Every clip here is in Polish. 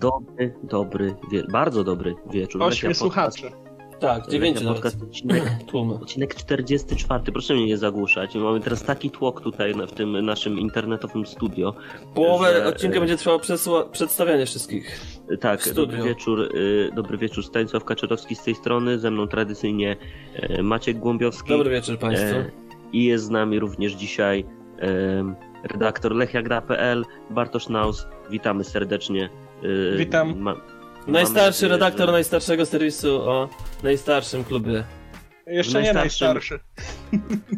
Dobry, dobry, wie... bardzo dobry wieczór. Ośmiu słuchaczy. Tak, dziewięciu podcast, odcinek, odcinek 44. Proszę mnie nie zagłuszać. Mamy teraz taki tłok tutaj w tym naszym internetowym studio. Połowę że- odcinka będzie trwało przesła- przedstawianie wszystkich. Tak, Studio. dobry wieczór, y, dobry wieczór. Stanisław Kaczorowski z tej strony, ze mną tradycyjnie y, Maciek Głąbiowski. Dobry wieczór Państwu. E, I jest z nami również dzisiaj redaktor lechiagra.pl Bartosz Naus. Witamy serdecznie. E, Witam. Ma, Najstarszy nadzieję, redaktor że- najstarszego serwisu o najstarszym klubie. Jeszcze nie najstarszym- najstarszy.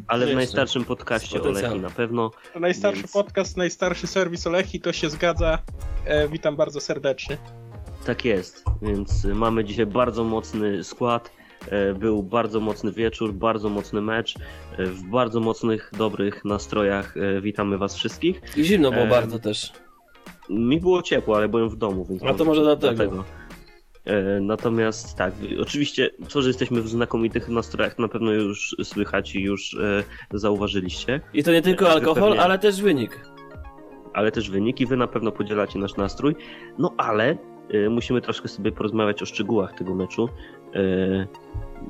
Ale w najstarszym podcaście Z o Lechi potencjałem. na pewno. Najstarszy Więc- podcast, najstarszy serwis Olechi, to się zgadza. E, witam bardzo serdecznie. Tak jest, więc y, mamy dzisiaj bardzo mocny skład. E, Był bardzo mocny wieczór, bardzo mocny mecz, e, w bardzo mocnych, dobrych nastrojach. E, Witamy Was wszystkich. I zimno było E, bardzo też. Mi było ciepło, ale byłem w domu, więc. A to może dlatego. E, Natomiast tak, oczywiście to, że jesteśmy w znakomitych nastrojach, na pewno już słychać i już e, zauważyliście, I to nie tylko Wy alkohol, pewnie- ale też wynik. ale też wyniki, wy na pewno podzielacie nasz nastrój. No ale e, musimy troszkę sobie porozmawiać o szczegółach tego meczu, e,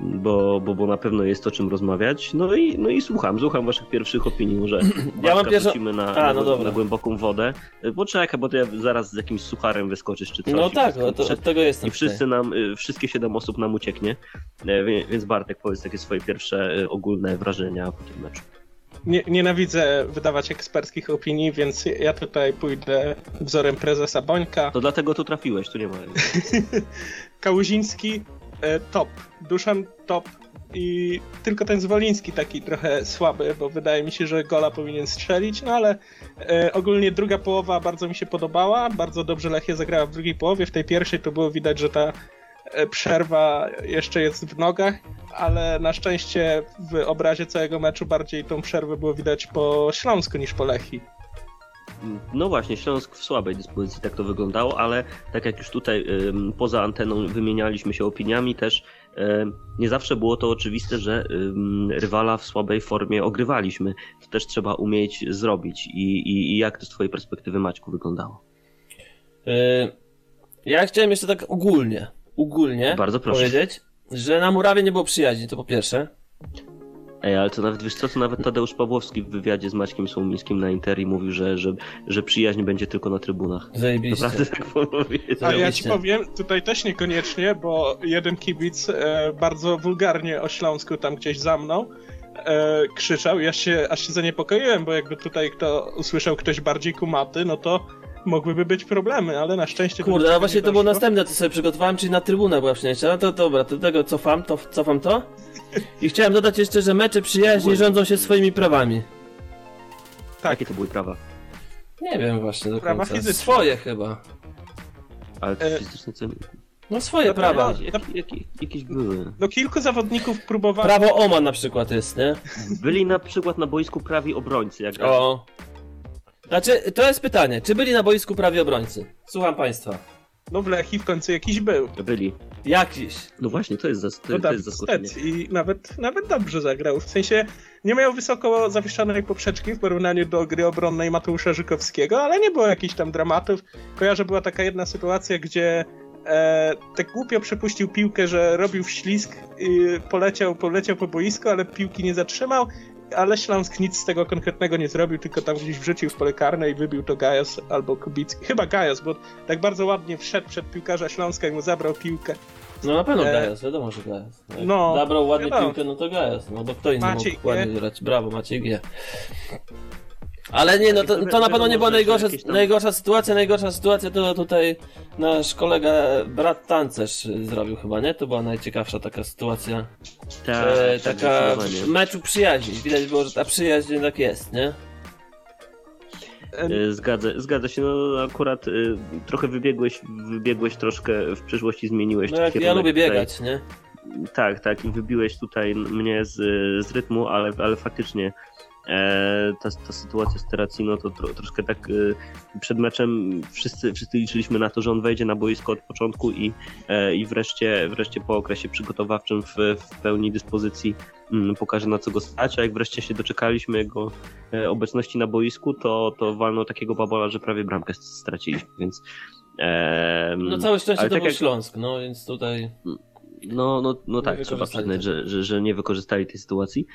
bo, bo, bo na pewno jest o czym rozmawiać. No i, no i słucham, słucham waszych pierwszych opinii, może Ja mam pierwszą- wrzucimy na, A, na, no dobra. na głęboką wodę. E, Poczekaj, bo to ja zaraz z jakimś sucharem wyskoczysz czy coś. No tak, no to, przed- od tego jestem I wszyscy nam, y, wszystkie siedem osób nam ucieknie. E, Więc Bartek, powiedz takie swoje pierwsze ogólne wrażenia po tym meczu. Nie, nienawidzę wydawać eksperckich opinii, więc ja tutaj pójdę wzorem prezesa Bońka. To dlatego tu trafiłeś, tu nie ma. Kałuziński e, top, Duszan top i tylko ten Zwoliński taki trochę słaby, bo wydaje mi się, że gola powinien strzelić, no ale e, ogólnie druga połowa bardzo mi się podobała, bardzo dobrze Lechia zagrała w drugiej połowie, w tej pierwszej to było widać, że ta e, przerwa jeszcze jest w nogach, ale na szczęście w obrazie całego meczu bardziej tą przerwę było widać po Śląsku niż po Lechii. No właśnie, Śląsk w słabej dyspozycji tak to wyglądało, ale tak jak już tutaj poza anteną wymienialiśmy się opiniami, też nie zawsze było to oczywiste, że rywala w słabej formie ogrywaliśmy. To też trzeba umieć zrobić. I, i, i jak to z twojej perspektywy, Maćku, wyglądało? Y, Ja chciałem jeszcze tak ogólnie, ogólnie Bardzo proszę. powiedzieć, że na Murawie nie było przyjaźni, to po pierwsze. Ej, ale to nawet, wiesz co, to nawet Tadeusz Pawłowski w wywiadzie z Maćkiem Słomińskim na Interi mówił, że, że, że przyjaźń będzie tylko na trybunach. Zajebiście. Naprawdę tak powiedział. A ja ci powiem, tutaj też niekoniecznie, bo jeden kibic e, bardzo wulgarnie o Śląsku tam gdzieś za mną e, krzyczał. Ja się aż się zaniepokoiłem, bo jakby tutaj kto usłyszał ktoś bardziej kumaty, no to mogłyby być problemy, ale na szczęście... Kurde, a właśnie nie to było następne, co sobie przygotowałem, czyli na trybunę była przyjęcia. No to dobra, to tego cofam, to cofam to. I chciałem dodać jeszcze, że mecze przyjaźni rządzą się swoimi prawami. Tak. Jakie to były prawa? Nie wiem właśnie do Prawa końca. fizyczne. Swoje chyba. Ale E, fizyczne co? No swoje No, prawa. prawa. Jak, jak, jakieś były. No kilku zawodników próbowało... Prawo Oman na przykład jest, nie? Byli na przykład na boisku prawi obrońcy. Jak O. Znaczy, to jest pytanie, czy byli na boisku prawie obrońcy? Słucham państwa. No w Lechii w końcu jakiś był. Byli. Jakiś. No właśnie, to jest, zas- to, No to Dawid jest zaskoczenie. I nawet, nawet dobrze zagrał. W sensie nie miał wysoko zawieszonej poprzeczki w porównaniu do gry obronnej Mateusza Żykowskiego, ale nie było jakichś tam dramatów. Kojarzę, była taka jedna sytuacja, gdzie e, tak głupio przepuścił piłkę, że robił wślizg i poleciał, poleciał po boisku, ale piłki nie zatrzymał. Ale Śląsk nic z tego konkretnego nie zrobił, tylko tam gdzieś wrzucił w pole karne i wybił to Gajos albo Kubicki. Chyba Gajos, bo tak bardzo ładnie wszedł przed piłkarza Śląska i mu zabrał piłkę. No na pewno E, Gajos, wiadomo, że Gajos. Jak no, Zabrał ładnie wiadomo. piłkę, no to Gajos. No bo kto inny Maciej mógł ładnie grać. Brawo, Maciej G. Ale nie, no to, to na pewno nie była najgorsza, najgorsza sytuacja. Najgorsza sytuacja to tutaj nasz kolega, brat tancerz y, zrobił chyba, nie? To była najciekawsza taka sytuacja. Tak, e, tak, taka w meczu przyjaźni. Widać było, że ta przyjaźń jednak jest, nie? E, Zgadza, zgadza się, no akurat y, trochę wybiegłeś, wybiegłeś troszkę w przyszłości, zmieniłeś No jak ja lubię tutaj. biegać, nie? Tak, tak, i wybiłeś tutaj mnie z, z rytmu, ale, ale faktycznie ta, ta sytuacja z Terracino to tro, troszkę tak e, przed meczem wszyscy, wszyscy liczyliśmy na to, że on wejdzie na boisko od początku i, e, i wreszcie, wreszcie po okresie przygotowawczym w, w pełni dyspozycji mm, pokaże na co go stać, a jak wreszcie się doczekaliśmy jego e, obecności na boisku, to, to walnął takiego babola, że prawie bramkę straciliśmy, więc No całe szczęście to tak był jak- Śląsk, no więc tutaj... No, no, no tak, trzeba przyznać, że, że, że nie wykorzystali tej sytuacji.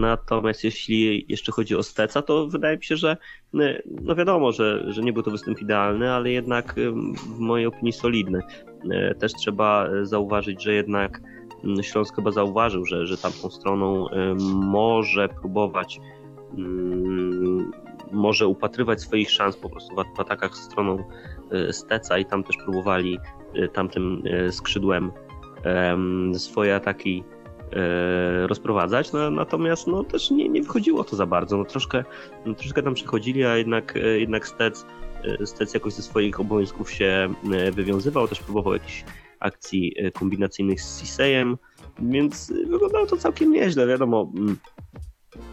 Natomiast jeśli jeszcze chodzi o Steca, to wydaje mi się, że y, no wiadomo, że, że nie był to występ idealny, ale jednak ym, w mojej opinii solidny. Y, Też trzeba zauważyć, że jednak Śląsk chyba zauważył, że, że tamtą stroną może próbować może upatrywać swoich szans po prostu w atakach stroną Steca i tam też próbowali tamtym y, skrzydłem em, swoje ataki e, rozprowadzać, no, natomiast no, też nie, nie wychodziło to za bardzo. No, troszkę, no, troszkę tam przechodzili, a jednak, jednak Stec, Stec jakoś ze swoich obowiązków się wywiązywał, też próbował jakichś akcji kombinacyjnych z Sisejem, więc wyglądało to całkiem nieźle, wiadomo, mm,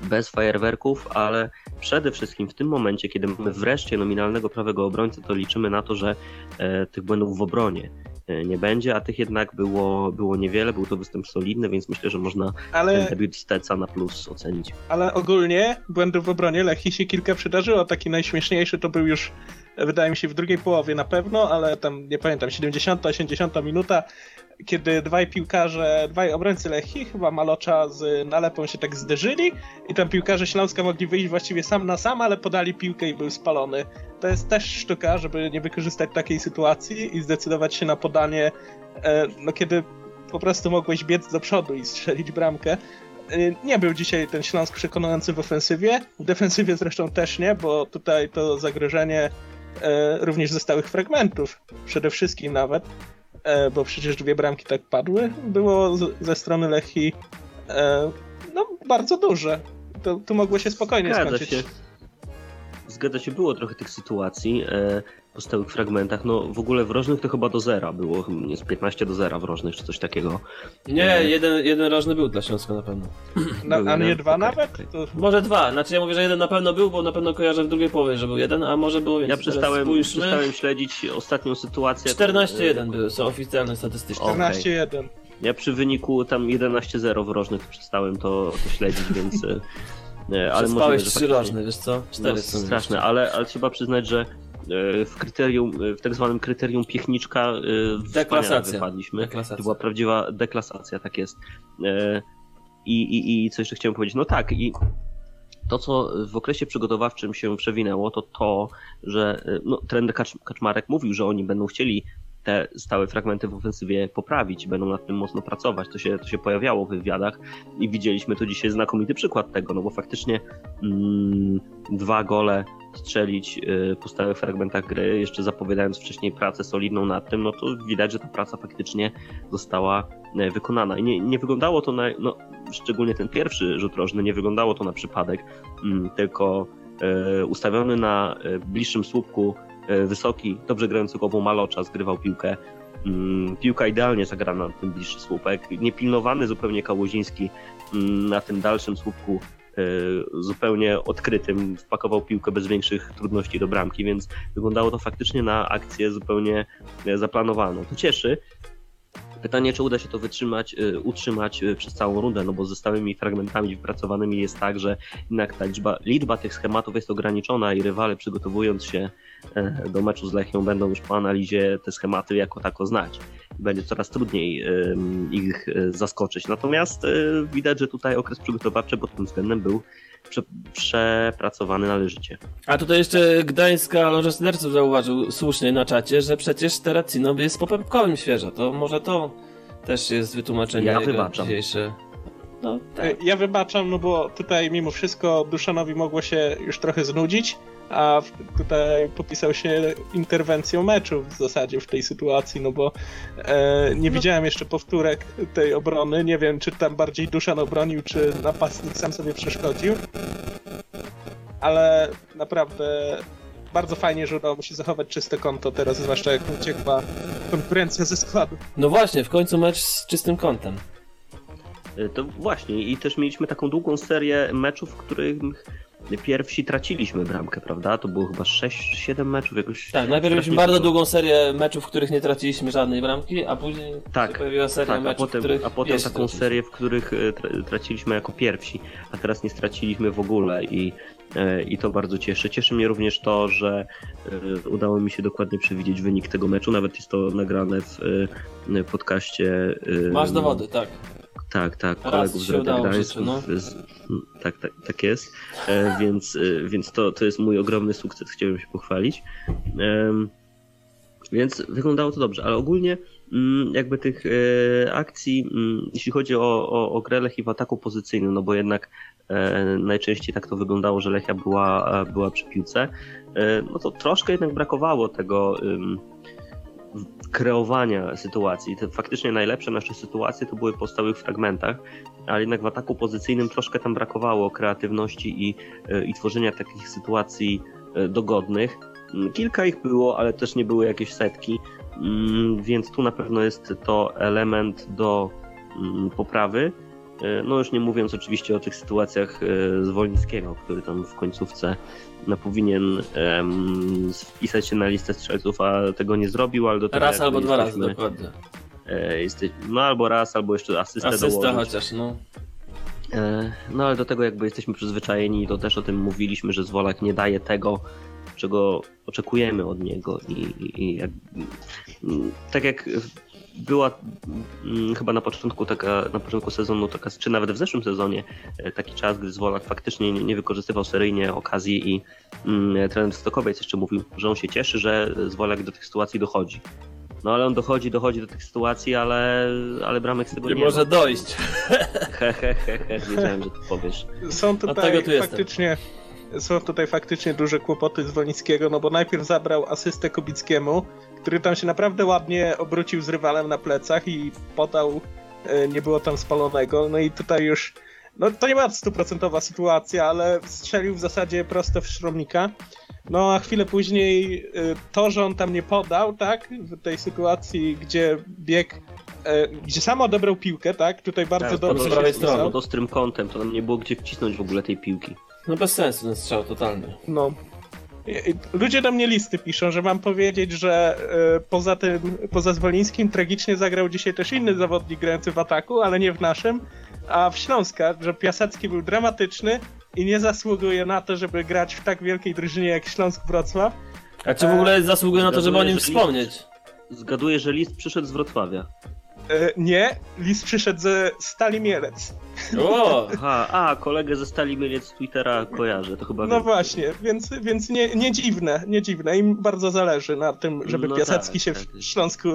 bez fajerwerków, ale przede wszystkim w tym momencie, kiedy mamy wreszcie nominalnego prawego obrońcę, to liczymy na to, że e, tych błędów w obronie e, nie będzie, a tych jednak było, było niewiele, był to występ solidny, więc myślę, że można ten Ale, debiut Steca na plus ocenić. ale ogólnie błędów w obronie Lechii się kilka przydarzyło. Taki najśmieszniejszy to był już, wydaje mi się, w drugiej połowie na pewno, ale tam nie pamiętam, 70, 80 minuta, kiedy dwaj piłkarze, dwaj obrońcy Lechii, chyba Malocza z Nalepą się tak zderzyli i tam piłkarze Śląska mogli wyjść właściwie sam na sam, ale podali piłkę i był spalony. To jest też sztuka, żeby nie wykorzystać takiej sytuacji i zdecydować się na podanie, e, no kiedy po prostu mogłeś biec do przodu i strzelić bramkę. Y, Nie był dzisiaj ten Śląsk przekonujący w ofensywie. W defensywie zresztą też nie, bo tutaj to zagrożenie e, również ze stałych fragmentów, przede wszystkim nawet, e, bo przecież dwie bramki tak padły, było ze strony Lechi e, no, bardzo duże. To, tu mogło się spokojnie Zgadza skończyć. się. Zgadza się, było trochę tych sytuacji e, po stałych fragmentach. No w ogóle w rożnych to chyba do zera było, nie z 15 do zera w rożnych czy coś takiego. Nie, jeden, jeden rożny był dla Śląska na pewno. Na, Był a nie dwa Okej, nawet? okej. To, Może dwa, znaczy ja mówię, że jeden na pewno był, bo na pewno kojarzę w drugiej połowie, że był jeden, a może było Ja więcej. Teraz przestałem, spójrzmy. przestałem śledzić ostatnią sytuację. 14-1 były, są oficjalne statystycznie. O. 14-1. Ja przy wyniku tam 11-0 w rożnych przestałem to, to śledzić, więc. e, e, ale Przespałeś trzy rożne, wiesz co? Cztery No, są straszne, ale, ale trzeba przyznać, że e, w kryterium, w tak zwanym kryterium piechniczka e, Deklasacja. wypadliśmy. To Deklasacja. była prawdziwa deklasacja, tak jest. E, I, i, I co jeszcze chciałem powiedzieć? No tak, i to, co w okresie przygotowawczym się przewinęło, to to, że e, no, trener Kacz, Kaczmarek mówił, że oni będą chcieli te stałe fragmenty w ofensywie poprawić, będą nad tym mocno pracować. To się, to się pojawiało w wywiadach i widzieliśmy to dzisiaj znakomity przykład tego, no bo faktycznie mm, dwa gole strzelić y, po stałych fragmentach gry, jeszcze zapowiadając wcześniej pracę solidną nad tym, no to widać, że ta praca faktycznie została e, wykonana. I nie, nie wyglądało to na, no, szczególnie ten pierwszy rzut rożny, nie wyglądało to na przypadek, mm, tylko e, ustawiony na e, bliższym słupku wysoki, dobrze grający głową Malocza zgrywał piłkę. Mm, Piłka idealnie zagrana na ten bliższy słupek. Niepilnowany zupełnie Kałuziński mm, na tym dalszym słupku zupełnie odkrytym wpakował piłkę bez większych trudności do bramki, więc wyglądało to faktycznie na akcję zupełnie e, zaplanowaną. To cieszy. Pytanie, czy uda się to wytrzymać, e, utrzymać e, przez całą rundę, no bo ze stałymi fragmentami wypracowanymi jest tak, że jednak ta liczba, liczba tych schematów jest ograniczona i rywale przygotowując się e, do meczu z Lechią będą już po analizie te schematy jako tako znać. Będzie coraz trudniej ich e, zaskoczyć. Natomiast e, widać, że tutaj okres przygotowawczy pod tym względem był przepracowany należycie. A tutaj jeszcze Gdańska Loża Szyderców zauważył słusznie na czacie, że przecież Terracino jest po Pepkowym świeżo. To może to też jest wytłumaczenie Ja wybaczam. dzisiejsze... No tak. Ja wybaczam, no bo tutaj mimo wszystko Duszanowi mogło się już trochę znudzić, a tutaj popisał się interwencją meczu w zasadzie w tej sytuacji, no bo e, nie No. widziałem jeszcze powtórek tej obrony, nie wiem czy tam bardziej Duszan obronił, czy napastnik sam sobie przeszkodził, ale naprawdę bardzo fajnie, że udało mu się zachować czyste konto teraz, zwłaszcza jak uciekła konkurencja ze składu. No właśnie, w końcu mecz z czystym kątem. E, To właśnie i też mieliśmy taką długą serię meczów, w których pierwsi traciliśmy bramkę, prawda? To było chyba 6-7 meczów jakoś. Tak, najpierw mieliśmy bardzo długą serię meczów, w których nie traciliśmy żadnej bramki, a później Tak, się pojawiła seria Tak, a meczów, w potem, których a potem taką traciliśmy. serię, w których e, tra- traciliśmy jako pierwsi, a teraz nie straciliśmy w ogóle i e, i to bardzo cieszy. Cieszy mnie również to, że e, udało mi się dokładnie przewidzieć wynik tego meczu, nawet jest to nagrane w podcaście. Masz dowody, tak. Tak, tak, Raz kolegów z Red życiu, no. Tak, tak, tak jest. E, więc e, więc to, to jest mój ogromny sukces, chciałbym się pochwalić. Em, więc wyglądało to dobrze, ale ogólnie mm, jakby tych e, akcji, mm, jeśli chodzi o, o, o grę Lechii w ataku pozycyjnym, no bo jednak e, najczęściej tak to wyglądało, że Lechia była, e, była przy piłce, e, no to troszkę jednak brakowało tego kreowania sytuacji. Te faktycznie najlepsze nasze sytuacje to były po stałych fragmentach, ale jednak w ataku pozycyjnym troszkę tam brakowało kreatywności i, e, i tworzenia takich sytuacji e, dogodnych. Mm, Kilka ich było, ale też nie były jakieś setki, Mm, więc tu na pewno jest to element do mm, poprawy. E, No już nie mówiąc oczywiście o tych sytuacjach e, z który tam w końcówce no, powinien em, wpisać się na listę strzelców, a tego nie zrobił, ale do tego Raz albo dwa razy, dokładnie. e, jesteś, no albo raz, albo jeszcze asystę Asysta dołożyć. chociaż, no. No ale do tego jakby jesteśmy przyzwyczajeni i to też o tym mówiliśmy, że Zwolak nie daje tego, czego oczekujemy od niego i, i, i jak, tak jak była mm, chyba na początku taka, na początku sezonu taka, czy nawet w zeszłym sezonie e, taki czas, gdy Zwolak faktycznie nie, nie wykorzystywał seryjnie okazji i mm, trener Stokowiec jeszcze mówił, że on się cieszy, że Zwolak do tych sytuacji dochodzi. No ale on dochodzi, dochodzi do tych sytuacji, ale, ale bramek z tego Nie nie, może ma. dojść. He, he, he, he, wiedziałem, że to powiesz. Są tutaj tu jestem. Są tutaj faktycznie duże kłopoty z Wonickiego, no bo najpierw zabrał asystę Kubickiemu, który tam się naprawdę ładnie obrócił z rywalem na plecach i podał, e, nie było tam spalonego, no i tutaj już, no to nie była stuprocentowa sytuacja, ale strzelił w zasadzie prosto w Szromnika. No a chwilę później e, to, że on tam nie podał, tak, w tej sytuacji, gdzie bieg, e, gdzie sam odebrał piłkę, tak, tutaj bardzo Tak, dobrze z prawej strony. Kątem, to nam nie było gdzie wcisnąć w ogóle tej piłki. No bez sensu ten strzał, totalny. No. Ludzie do mnie listy piszą, że mam powiedzieć, że e, poza tym, poza Zwolińskim tragicznie zagrał dzisiaj też inny zawodnik grający w ataku, ale nie w naszym, a w Śląska, że Piasecki był dramatyczny i nie zasługuje na to, żeby grać w tak wielkiej drużynie jak Śląsk Wrocław. A czy w ogóle zasługuje na to, żeby o nim wspomnieć? Zgaduję, że list przyszedł z Wrocławia. E, nie, list przyszedł ze Stali Mielec. O! Aha, a kolegę ze Stali Mieliec z Twittera kojarzę, to chyba No wiem. właśnie, więc, więc nie, nie dziwne, nie dziwne. Im bardzo zależy na tym, żeby No Piasecki tak, się tak. w Śląsku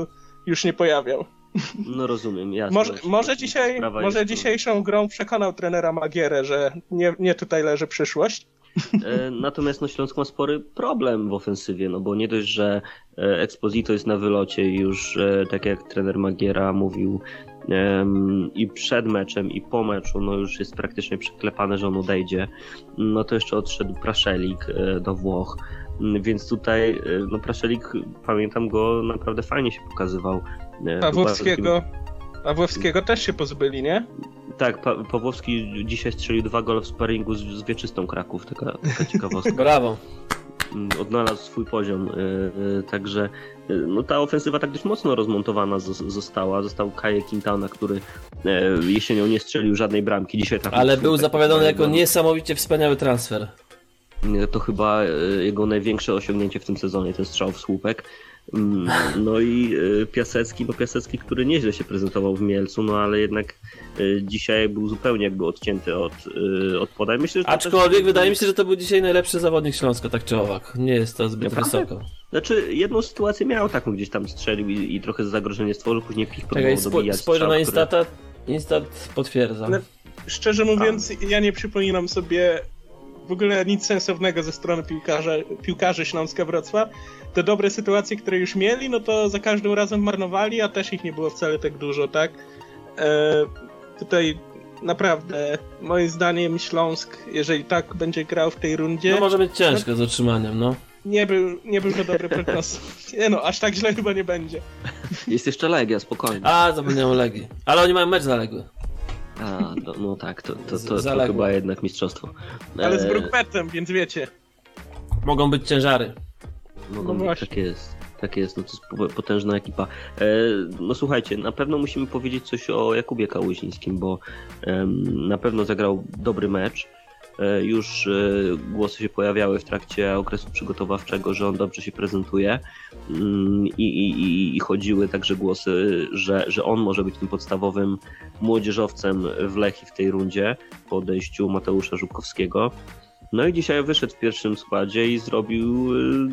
już nie pojawiał. No rozumiem, jasne. Może, może, dzisiaj, może dzisiejszą grą przekonał trenera Magierę, że nie, nie tutaj leży przyszłość. E, Natomiast no, Śląsk ma spory problem w ofensywie, no bo nie dość, że e, Exposito jest na wylocie i już, e, tak jak trener Magiera mówił i przed meczem i po meczu, no już jest praktycznie przyklepane, że on odejdzie, no to jeszcze odszedł Praszelik do Włoch, Mm, więc tutaj no Praszelik, pamiętam go, naprawdę fajnie się pokazywał. Pawłowskiego, Pawłowskiego też się pozbyli, nie? Tak, pa Pawłowski dzisiaj strzelił dwa gole w sparingu z, z Wieczystą Kraków, taka, taka ciekawostka. Brawo. Mm, odnalazł swój poziom. y, y, Także y, no, ta ofensywa tak dość mocno rozmontowana zos- została. Został Kaje Quintana, który e, jesienią nie strzelił żadnej bramki. Dzisiaj trafił Ale był słupek. zapowiadany jako No, niesamowicie wspaniały transfer. To chyba e, jego największe osiągnięcie w tym sezonie, ten strzał w słupek. Mm, No i e, Piasecki, no Piasecki, który nieźle się prezentował w Mielcu, no ale jednak e, dzisiaj był zupełnie jakby odcięty od, e, od podań. Myślę, że Aczkolwiek też- wydaje mi się, że to był dzisiaj najlepszy zawodnik Śląska, tak czy owak. Nie jest to zbyt Naprawdę? wysoko. Znaczy, jedną sytuację miał taką, gdzieś tam strzelił i, i trochę zagrożenie stworzył, później Pich Czekaj, próbował spo, dobijać spojrzę strzał, na który- Instata. Instat potwierdza. Szczerze mówiąc, ja nie przypominam sobie w ogóle nic sensownego ze strony piłkarza, piłkarzy Śląska Wrocław. Te dobre sytuacje, które już mieli, no to za każdym razem marnowali, a też ich nie było wcale tak dużo, tak? E, tutaj naprawdę, moim zdaniem Śląsk, jeżeli tak będzie grał w tej rundzie, No może być ciężko z utrzymaniem, no. nie był, nie był to dobry prognoz. Nie no, aż tak źle chyba nie będzie. Jest jeszcze Legia, spokojnie. A, zapomniałem o Legii. Ale oni mają mecz zaległy. A, no, no tak, to, to, to, to chyba jednak mistrzostwo. Ale z E, Brookbetem, więc wiecie. Mogą być ciężary. Mogą No być, tak jest. Tak jest, no to jest po- potężna ekipa. E, no słuchajcie, na pewno musimy powiedzieć coś o Jakubie Kałuzińskim, bo na pewno zagrał dobry mecz. E, już e, głosy się pojawiały w trakcie okresu przygotowawczego, że on dobrze się prezentuje Mm, i, i, i- chodziły także głosy, że, że on może być tym podstawowym młodzieżowcem w Lechii w tej rundzie po odejściu Mateusza Żukowskiego. No i dzisiaj wyszedł w pierwszym składzie i zrobił y,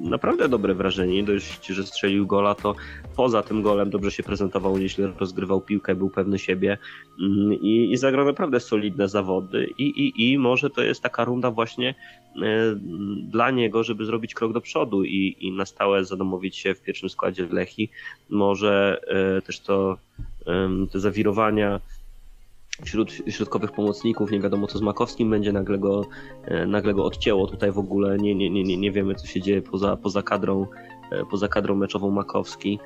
naprawdę dobre wrażenie. Nie dość, że strzelił gola, to poza tym golem dobrze się prezentował, nieźle rozgrywał piłkę, był pewny siebie mm, i, i zagrał naprawdę solidne zawody. I, i, I może to jest taka runda właśnie e, dla niego, żeby zrobić krok do przodu i, i na stałe zadomowić się w pierwszym składzie Lechi. Może e, też to te zawirowania wśród środkowych pomocników, nie wiadomo co z Makowskim będzie, nagle go, e, nagle go odcięło tutaj w ogóle, nie, nie, nie, nie, nie wiemy co się dzieje poza, poza kadrą e, poza kadrą meczową Makowski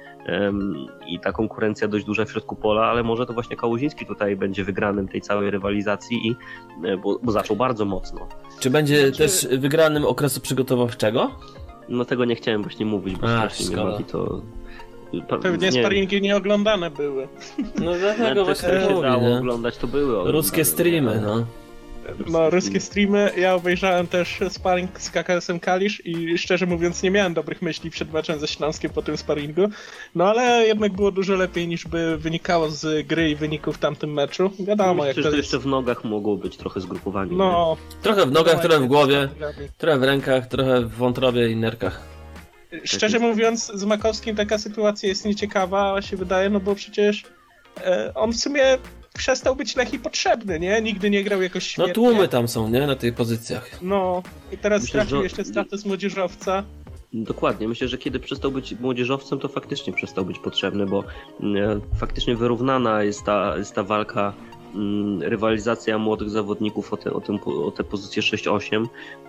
i ta konkurencja dość duża w środku pola, ale może to właśnie Kałuziński tutaj będzie wygranym tej całej rywalizacji i e, bo, bo zaczął bardzo mocno. Czy będzie Znaczy- też wygranym okresu przygotowawczego? No tego nie chciałem właśnie mówić, bo A, strasznie mnie bawi to. Pewnie nie, sparingi nieoglądane były. No no, dlatego te, właśnie się dało nie? oglądać, to były oglądane, Ruskie streamy, no. No, ruskie streamy. Ja obejrzałem też sparring z KKS-em Kalisz i szczerze mówiąc nie miałem dobrych myśli przed meczem ze Śląskiem po tym sparingu. No ale jednak było dużo lepiej niż by wynikało z gry i wyników w tamtym meczu. Wiadomo Myślę, jak to to jest. jeszcze w nogach mogło być trochę zgrupowanie. nie? No, Trochę w nogach, trochę w głowie, trochę w rękach, trochę w wątrobie i nerkach. Szczerze mówiąc, z Makowskim taka sytuacja jest nieciekawa, się wydaje, no bo przecież e, on w sumie przestał być Lechi potrzebny, nie? Nigdy nie grał jakoś No świetnie. tłumy tam są, nie? Na tych pozycjach. No, i teraz Myślę, trafił że- jeszcze status młodzieżowca. Dokładnie. Myślę, że kiedy przestał być młodzieżowcem, to faktycznie przestał być potrzebny, bo mm, faktycznie wyrównana jest ta, jest ta walka, rywalizacja młodych zawodników o, te, o, tym, o tę pozycję 6-8.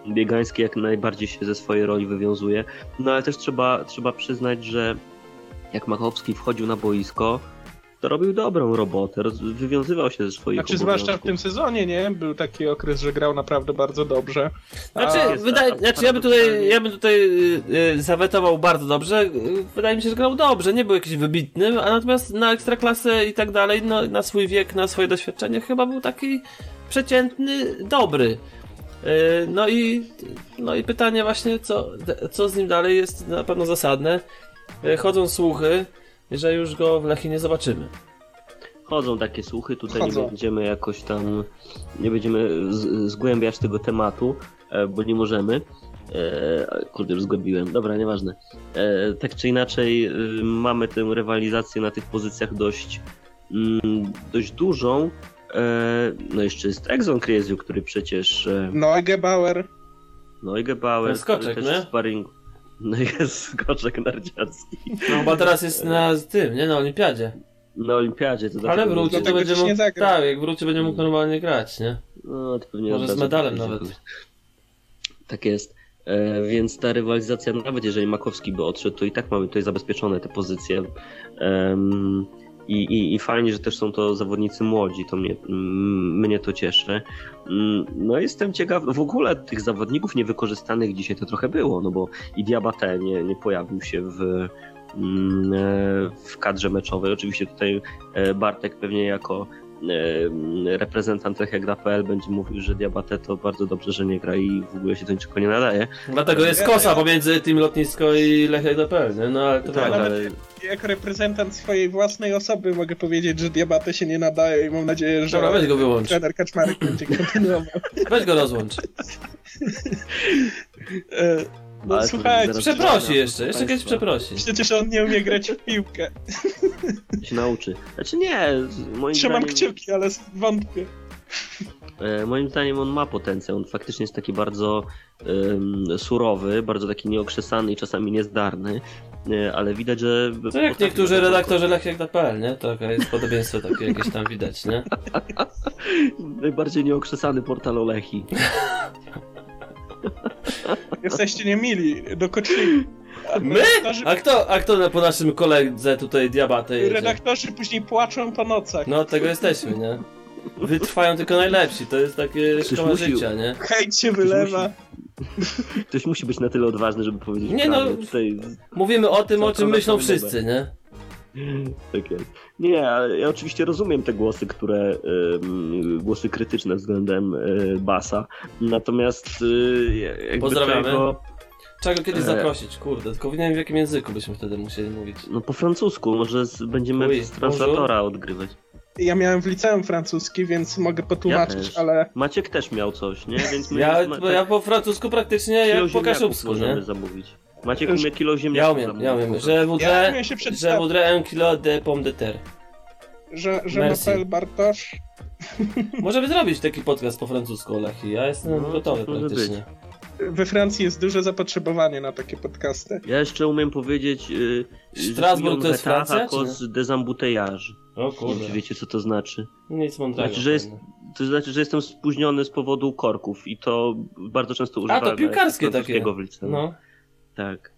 Biegański jak najbardziej się ze swojej roli wywiązuje. No ale też trzeba, trzeba przyznać, że jak Machowski wchodził na boisko, to robił dobrą robotę, roz, wywiązywał się ze swoich Znaczy, zwłaszcza w obowiązków. tym sezonie, nie? Był taki okres, że grał naprawdę bardzo dobrze. Znaczy, A- wydaje, ta- znaczy ja bym tutaj, ja bym tutaj y, y, zawetował bardzo dobrze. Wydaje mi się, że grał dobrze, nie był jakiś wybitny, a natomiast na ekstraklasę i tak dalej, no, na swój wiek, na swoje doświadczenie chyba był taki przeciętny, dobry. Y, No i, no i pytanie właśnie, co, co z nim dalej jest na pewno zasadne. Y, Chodzą słuchy, że już go w Lechii nie zobaczymy. Chodzą takie słuchy, tutaj Chodzą. nie będziemy jakoś tam, nie będziemy z, zgłębiać tego tematu, e, bo nie możemy. E, kurde, już zgłębiłem, dobra, nieważne. E, tak czy inaczej, e, mamy tę rywalizację na tych pozycjach dość, mm, dość dużą. E, no jeszcze jest Exxon Krieziu, który przecież, e, No, Gebauer. no i Gebauer, Ten skoczek, który nie? też w sparingu. No i jest skoczek narciarski. No bo teraz jest na tym, nie? Na olimpiadzie. Na olimpiadzie to Ale wróci, to będzie mógł, tak, jak wróci będzie mógł normalnie grać, nie? No, to pewnie Może z medalem nawet. Tak jest. E, więc ta rywalizacja, nawet jeżeli Makowski by odszedł, to i tak mamy tutaj zabezpieczone te pozycje. Em, i, i, I fajnie, że też są to zawodnicy młodzi, to mnie, mnie to cieszy. Mm, No jestem ciekaw, w ogóle tych zawodników niewykorzystanych dzisiaj to trochę było, no bo i Diabate nie, nie pojawił się w, mm, e, w kadrze meczowej. Oczywiście tutaj e, Bartek pewnie jako reprezentant Lechia.pl będzie mówił, że Diabate to bardzo dobrze, że nie gra i w ogóle się do niczego nie nadaje. Dlatego jest kosa pomiędzy tym lotnisko i Lechia.pl, nie? No ale to Tak, tak, ale Jako reprezentant swojej własnej osoby mogę powiedzieć, że Diabate się nie nadaje i mam nadzieję, że Dobra, weź go wyłącz. trener Kaczmarek będzie kontynuował. Weź go rozłącz. No Ale zaraz- Przeprosi jeszcze, jeszcze kiedyś przeprosi. przecież on nie umie grać w piłkę. się nauczy. Znaczy nie, moim Trzymam zdaniem, kciuki, ale wątpię. e, moim zdaniem on ma potencjał. On faktycznie jest taki bardzo em, surowy, bardzo taki nieokrzesany i czasami niezdarny, e, ale widać, że... To jak niektórzy redaktorzy Lechia.pl, nie? To jest podobieństwo takie jakieś tam widać, nie? Najbardziej nieokrzesany portal Olechi. Jesteście niemili, do koczli. My? A kto, a kto na- po naszym koledze tutaj diabatę jedzie? redaktorzy później płaczą po nocach. No od tego jesteśmy, nie? Wytrwają tylko najlepsi, to jest takie Ktoś szkoła musi- życia, nie? Hejt się wylewa. Ktoś musi być na tyle odważny, żeby powiedzieć Nie, no, Tutaj Mówimy o tym, o czym myślą wszyscy, nie? Tak jest. Nie, ale ja oczywiście rozumiem te głosy, które głosy krytyczne względem y, Basa. Natomiast y, jakby Pozdrawiamy. Czego, Trzeba go kiedyś E. zaprosić, kurde, tylko nie wiem w jakim języku byśmy wtedy musieli mówić. no po francusku, może z, będziemy Oui, z translatora odgrywać. Ja miałem w liceum francuski, więc mogę Ja potłumaczyć, też. ale Maciek też miał coś, nie? Więc my Ja, ja po francusku praktycznie jak po kaszubsku, możemy nie? zamówić. Maciek Już- umie kilo Ja ziemniaków umiem, ja umiem. po Je ja voudrais, umiem się je voudrais un kilo de pommes de terre. że, że m'appelle Bartosz. Możemy zrobić taki podcast po francusku, Olech, i ja jestem No, gotowy praktycznie. We Francji jest duże zapotrzebowanie na takie podcasty. Ja jeszcze umiem powiedzieć y, Strasbourg to jest Francja, cause des embouteillages. O Nie kurde, czy wiecie, co to znaczy. nic mądrego. Znaczy, że jest, to znaczy, że jestem spóźniony z powodu korków i to bardzo często używałem. to piłkarskie takie. W liceum. No, Tak.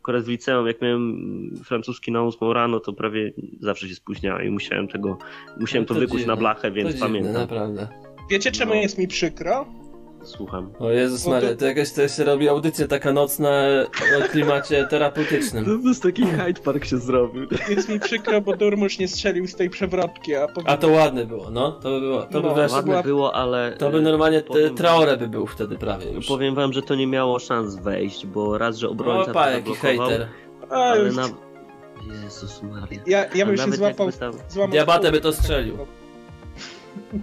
Akurat w liceum, jak miałem francuski na 8 rano, to prawie zawsze się spóźniałem i musiałem tego, musiałem to, to wykuć dziwne. na blachę, więc to dziwne, pamiętam. naprawdę. Wiecie, czemu No. jest mi przykro? Słucham. O Jezus No to- Maria, to jakaś to się robi audycja taka nocna o klimacie terapeutycznym. jest taki Hyde Park się zrobił. Jest mi przykro, bo Durmusz nie strzelił z tej przewrotki, a. A to ładne było, no. To by było, to by No, wreszcie, Ładne była- było, ale... to by e, normalnie powiem- te, Traore by był wtedy prawie już. Powiem wam, że to nie miało szans wejść, bo raz, że obrońca O, pa, to jaki hejter. A, ale już- na... Jezus Maria. Ja, ja bym się złapał, tam- złamał pół- by to strzelił.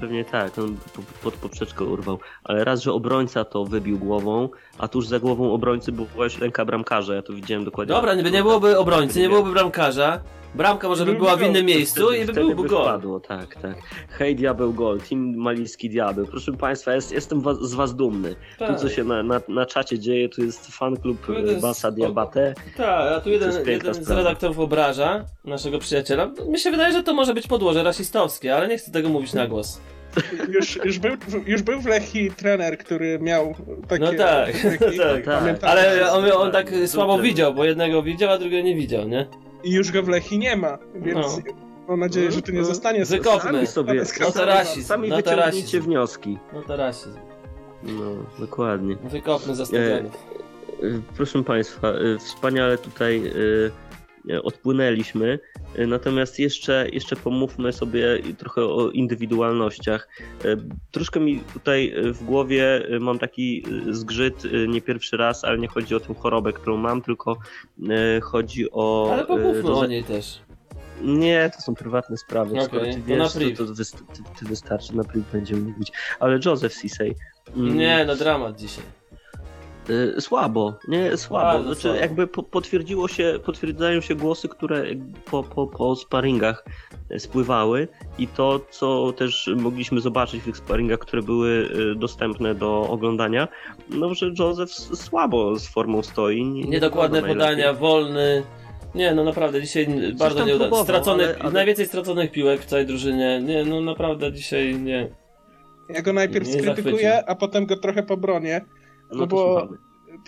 Pewnie tak, on po- pod poprzeczkę urwał. Ale raz, że obrońca to wybił głową, a tuż za głową obrońcy była już ręka bramkarza, ja to widziałem dokładnie. Dobra, nie, nie byłoby obrońcy, nie byłoby bramkarza. Bramka może by była w innym miejscu i by Wtedy byłby gol. wpadło, tak, tak. Hej, diabeł gol, team malijski diabeł. Proszę państwa, jest, jestem was, z was dumny. Tu, Tak, co się na, na, na czacie dzieje, to jest fan klub To jest- Basa Diabate. tak, a tu jeden, jeden z redaktorów obraża naszego przyjaciela. Mi się wydaje, że to może być podłoże rasistowskie, ale nie chcę tego mówić na głos. Już, już, był, już był w Lechii trener, który miał takie... No tak, takie- tak. pamiętam, Ale on, on tak, tak słabo dobrze. widział, bo jednego widział, a drugiego nie widział, nie? I już go w Lechii nie ma, więc No. mam nadzieję, że tu nie No, zostanie... wykopmy. Sami sobie, No to rasizm, sami no to wyciągnijcie rasizm. wnioski. No to rasizm. No, dokładnie. Wykopmy za stadionów. Y, Proszę Państwa, y, wspaniale tutaj y, odpłynęliśmy, y, natomiast jeszcze, jeszcze pomówmy sobie trochę o indywidualnościach. Y, Troszkę mi tutaj w głowie mam taki zgrzyt, nie pierwszy raz, ale nie chodzi o tę chorobę, którą mam, tylko chodzi o... Ale pomówmy Jose- o niej też. Nie, to są prywatne sprawy. Okej, Skoro ty to wiesz, na to, to, wyst- ty, ty wystarczy, na priv będziemy mówić. Ale Joseph Cissay... mm, Nie, no dramat dzisiaj. Y, Słabo, nie, słabo. Bardzo Znaczy, słabo. jakby po, potwierdziło się, potwierdzają się głosy, które po, po, po sparingach spływały i to, co też mogliśmy zobaczyć w tych sparingach, które były y, dostępne do oglądania, no, że Joseph słabo z formą stoi. nie- nie Niedokładne podania, wolny. Nie, no naprawdę dzisiaj bardzo tam nieudane. Straconych, ale- ale- Najwięcej straconych piłek w całej drużynie. Nie, no naprawdę dzisiaj nie. Ja go najpierw skrytykuję, a potem go trochę pobronię. No No bo-.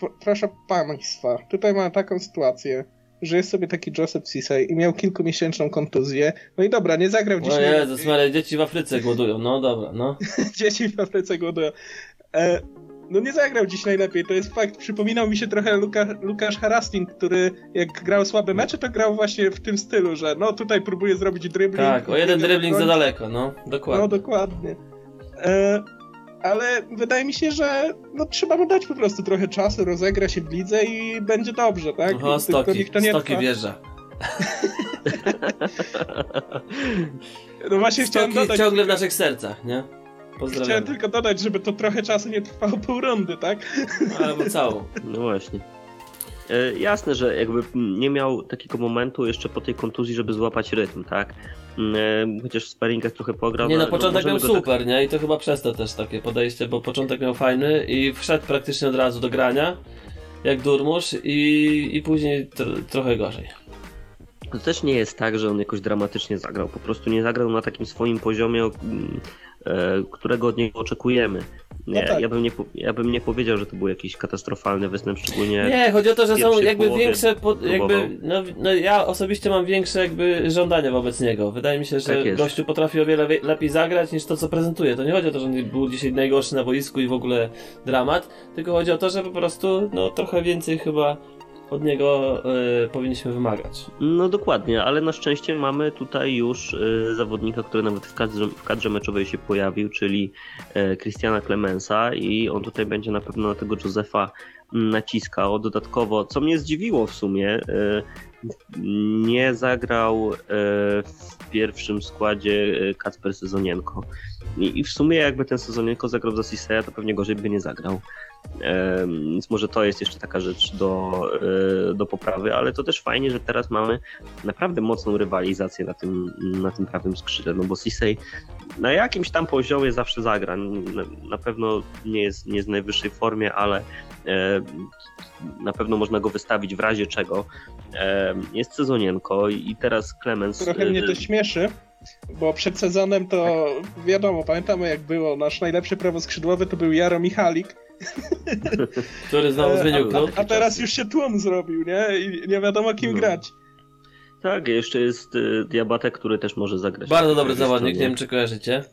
P- proszę państwa, tutaj mamy taką sytuację, że jest sobie taki Joseph Cissay i miał kilkumiesięczną kontuzję. No i dobra, nie zagrał dzisiaj. Jezus Maria, dzieci w Afryce głodują. No dobra, no. Dzieci w Afryce głodują. E, no nie zagrał dziś najlepiej, to jest fakt. Przypominał mi się trochę Luka, Lukasz Harastin, który jak grał słabe mecze, to grał właśnie w tym stylu, że no tutaj próbuje zrobić dribbling. Tak, o jeden dribbling za daleko, no. Dokładnie. No dokładnie. E, ale wydaje mi się, że no, trzeba mu dać po prostu trochę czasu, rozegra się w lidze i będzie dobrze, tak? Oho, Tylko stoki, niech to nie stoki trwa. wjeżdża. No właśnie chciałem Stoki dodać, ciągle w naszych sercach, nie? chciałem Pozdrawiam. tylko dodać, żeby to trochę czasu nie trwało pół rundy, tak? Albo całą. No właśnie. E, Jasne, że jakby nie miał takiego momentu jeszcze po tej kontuzji, żeby złapać rytm, tak? Mm, e, Chociaż w sparingach trochę pograł. Nie, no, no początek możemy miał tak- super, nie? I to chyba przez to też takie podejście, bo początek miał fajny i wszedł praktycznie od razu do grania, jak Durmusz i, i później tr- trochę gorzej. To też nie jest tak, że on jakoś dramatycznie zagrał. Po prostu nie zagrał na takim swoim poziomie, mm, e, którego od niego oczekujemy. Nie, No tak. ja, bym nie, ja bym nie powiedział, że to był jakiś katastrofalny występ, szczególnie. Nie, chodzi o to, że są jakby większe, po, jakby, no, no ja osobiście mam większe jakby żądania wobec niego. Wydaje mi się, że Tak gościu potrafi o wiele wie- lepiej zagrać niż to, co prezentuje. To nie chodzi o to, że on był dzisiaj najgorszy na boisku i w ogóle dramat, tylko chodzi o to, że po prostu no trochę więcej chyba od niego y, powinniśmy wymagać. No dokładnie, ale na szczęście mamy tutaj już y, zawodnika, który nawet w kadrze, w kadrze meczowej się pojawił, czyli y, Christiana Clemensa i on tutaj będzie na pewno na tego Józefa naciskał. Dodatkowo, co mnie zdziwiło w sumie, y, nie zagrał y, w pierwszym składzie y, Kacper Sezonienko. I, w sumie jakby ten Sezonienko zagrał za Siseya, to pewnie gorzej by nie zagrał. Więc może to jest jeszcze taka rzecz do, e, do poprawy, ale to też fajnie, że teraz mamy naprawdę mocną rywalizację na tym, na tym prawym skrzydle, no bo Sisej na jakimś tam poziomie zawsze zagra. Na, pewno nie jest, nie jest w najwyższej formie, ale e, na pewno można go wystawić w razie czego. Jest Sezonienko i teraz Clemens... Trochę mnie to e, śmieszy, bo przed sezonem to wiadomo, pamiętamy jak było, nasz najlepszy prawoskrzydłowy to był Jaro Michalik, Który znowu zmienił a, klub. a teraz już się tłum zrobił, nie? I nie wiadomo kim No. grać. Tak, jeszcze jest e, Diabatek, który też może zagrać. Bardzo dobry zawodnik, nie wiem czy kojarzycie.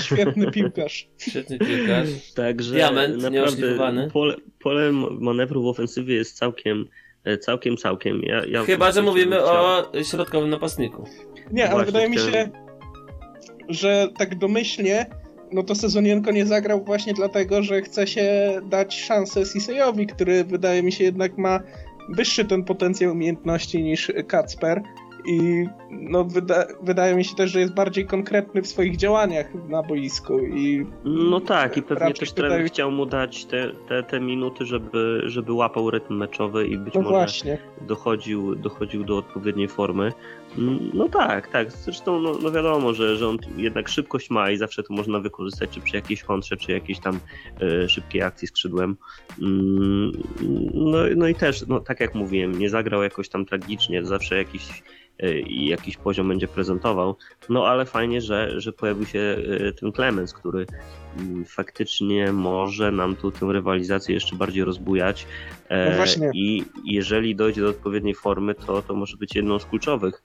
Świetny piłkarz. Świetny piłkarz. Także Diament, naprawdę pole, pole manewru w ofensywie jest całkiem, e, całkiem, całkiem. Ja, ja Chyba, że mówimy o środkowym napastniku. Nie, ale Właśnie wydaje mi się, że tak domyślnie, no to Sezonienko nie zagrał właśnie dlatego, że chce się dać szansę Sisejowi, który wydaje mi się jednak ma wyższy ten potencjał umiejętności niż Kacper i no wyda wydaje mi się też, że jest bardziej konkretny w swoich działaniach na boisku i No tak, i pewnie też trener tutaj- chciał mu dać te, te, te minuty, żeby, żeby łapał rytm meczowy i być no może właśnie. dochodził, dochodził do odpowiedniej formy. Mm, No tak, tak. Zresztą no, no wiadomo, że, że on jednak szybkość ma i zawsze to można wykorzystać, czy przy jakiejś kontrze, czy jakiejś tam e, szybkiej akcji skrzydłem. Mm, No, no i też, no, tak jak mówiłem, nie zagrał jakoś tam tragicznie, zawsze jakiś, e, jakiś poziom będzie prezentował. No ale fajnie, że, że pojawił się e, ten Clemens, który mm, faktycznie może nam tu tę rywalizację jeszcze bardziej rozbujać. No. I jeżeli dojdzie do odpowiedniej formy, to, to może być jedną z kluczowych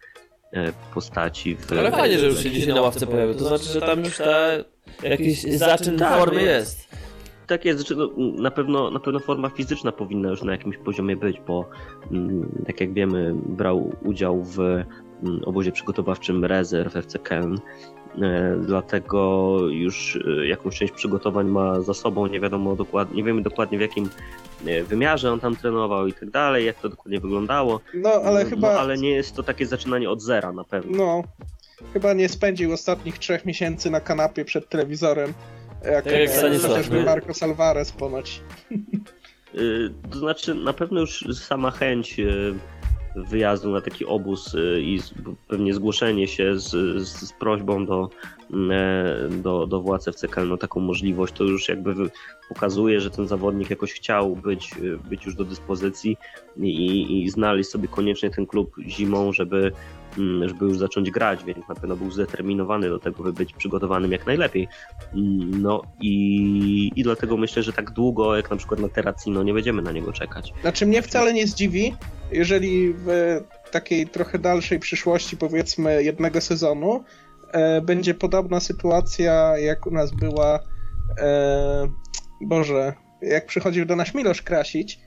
postaci. W, Ale fajnie, że już się dzisiaj na ławce pojawił. To znaczy, że tam już ta jakiś zaczyn Tak, formy jest. Tak jest, że no, na, pewno, na pewno forma fizyczna powinna już na jakimś poziomie być, bo mm, tak jak wiemy, brał udział w mm, obozie przygotowawczym rezerw FC Köln. E, Dlatego już e, jakąś część przygotowań ma za sobą, nie wiadomo dokładnie, nie wiemy dokładnie w jakim e, wymiarze on tam trenował i tak dalej, jak to dokładnie wyglądało. No ale no, chyba ale nie jest to takie zaczynanie od zera na pewno. no chyba nie spędził ostatnich trzech miesięcy na kanapie przed telewizorem. Jak, Tak jak chociażby? Marcos Alvarez ponoć. To znaczy, na pewno już sama chęć wyjazdu na taki obóz y, i pewnie zgłoszenie się z, z, z prośbą do, e, do, do władz FC Köln o taką możliwość, to już jakby pokazuje, że ten zawodnik jakoś chciał być, y, być już do dyspozycji i, i znaleźć sobie koniecznie ten klub zimą, żeby, mm, żeby już zacząć grać, więc na pewno był zdeterminowany do tego, by być przygotowanym jak najlepiej. Mm, No i, i dlatego myślę, że tak długo, jak na przykład na Terracino, nie będziemy na niego czekać. Znaczy mnie wcale nie zdziwi, jeżeli w takiej trochę dalszej przyszłości, powiedzmy jednego sezonu, e, będzie podobna sytuacja, jak u nas była, e, Boże, jak przychodził do nas Milosz Krasić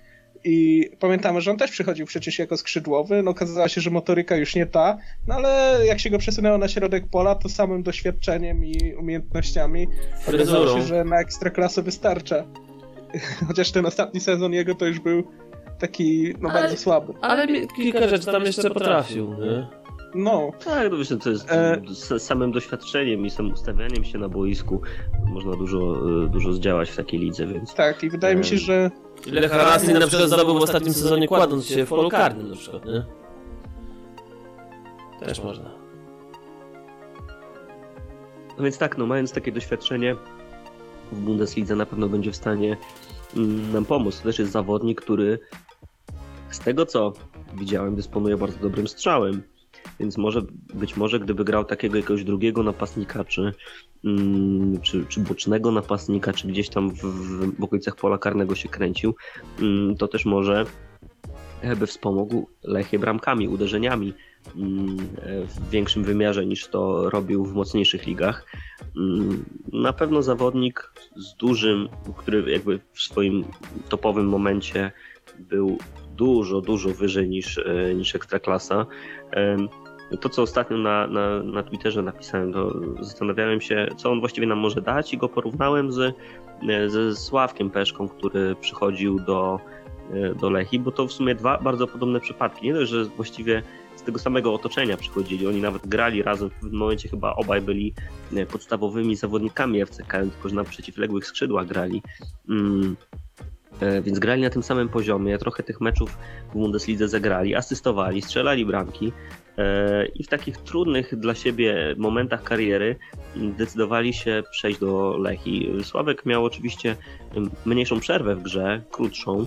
i pamiętamy, że on też przychodził przecież jako skrzydłowy, no okazało się, że motoryka już nie ta, no ale jak się go przesunęło na środek pola, to samym doświadczeniem i umiejętnościami okazało się, że na ekstraklasę wystarcza. Chociaż ten ostatni sezon jego to już był taki, no Ale- bardzo słaby. Ale kilka rzeczy tam jeszcze potrafił. Nie? No, Tak, no myślę, to jest E. z samym doświadczeniem i samym ustawianiem się na boisku można dużo, e, dużo zdziałać w takiej lidze, więc tak, i wydaje mi się, że Ile Harasli na przykład zdobył w ostatnim sezonie kładąc się w polu karnym na przykład, nie? Też można. No więc tak, no mając takie doświadczenie w Bundeslidze na pewno będzie w stanie mm, nam pomóc. To też jest zawodnik, który z tego co widziałem dysponuje bardzo dobrym strzałem. Więc może być może gdyby grał takiego jakiegoś drugiego napastnika, czy, mm, czy, czy bocznego napastnika, czy gdzieś tam w, w okolicach pola karnego się kręcił, mm, to też może e, by wspomógł Lechie bramkami, uderzeniami mm, e, w większym wymiarze niż to robił w mocniejszych ligach. Mm, Na pewno zawodnik z dużym, który jakby w swoim topowym momencie był dużo, dużo wyżej niż, niż Ekstraklasa. To, co ostatnio na, na, na Twitterze napisałem, to zastanawiałem się, co on właściwie nam może dać i go porównałem z, ze Sławkiem Peszką, który przychodził do, do Lechi, bo to w sumie dwa bardzo podobne przypadki. Nie dość, że właściwie z tego samego otoczenia przychodzili, oni nawet grali razem, w pewnym momencie chyba obaj byli podstawowymi zawodnikami FCK, tylko że na przeciwległych skrzydłach grali. Mm. Więc grali na tym samym poziomie, trochę tych meczów w Bundeslidze zagrali, asystowali, strzelali bramki, i w takich trudnych dla siebie momentach kariery decydowali się przejść do Lechi. Sławek miał oczywiście mniejszą przerwę w grze, krótszą,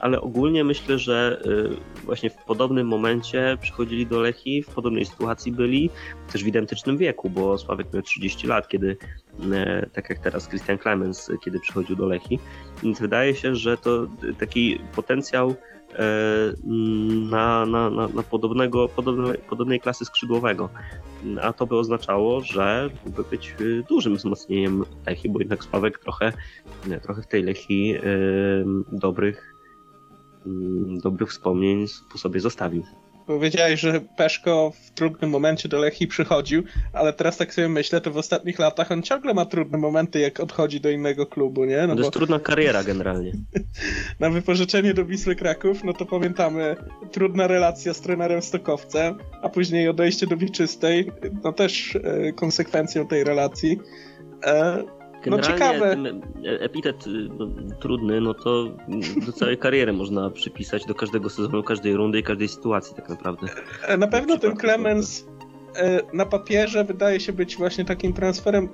ale ogólnie myślę, że właśnie w podobnym momencie przychodzili do Lechi, w podobnej sytuacji byli, też w identycznym wieku, bo Sławek miał 30 lat, kiedy, tak jak teraz Christian Clemens, kiedy przychodził do Lechi. Więc wydaje się, że to taki potencjał na, na, na, na podobnego, podobnej, podobnej klasy skrzydłowego. A to by oznaczało, że mógłby być dużym wzmocnieniem Lechi, bo jednak Sławek trochę, trochę w tej Lechi dobrych, dobrych wspomnień po sobie zostawił. Powiedziałeś, że Peszko w trudnym momencie do Lechi przychodził, ale teraz tak sobie myślę, to w ostatnich latach on ciągle ma trudne momenty, jak odchodzi do innego klubu, nie? No to jest bo... trudna kariera generalnie. Na wypożyczenie do Wisły Kraków, no to pamiętamy trudna relacja z trenerem Stokowcem, a później odejście do Wiczystej, no też e, konsekwencją tej relacji. E, no ciekawe. epitet y, no, trudny, no to do całej kariery można przypisać, do każdego sezonu, każdej rundy i każdej sytuacji tak naprawdę. E, na pewno ten Clemens e, na papierze wydaje się być właśnie takim transferem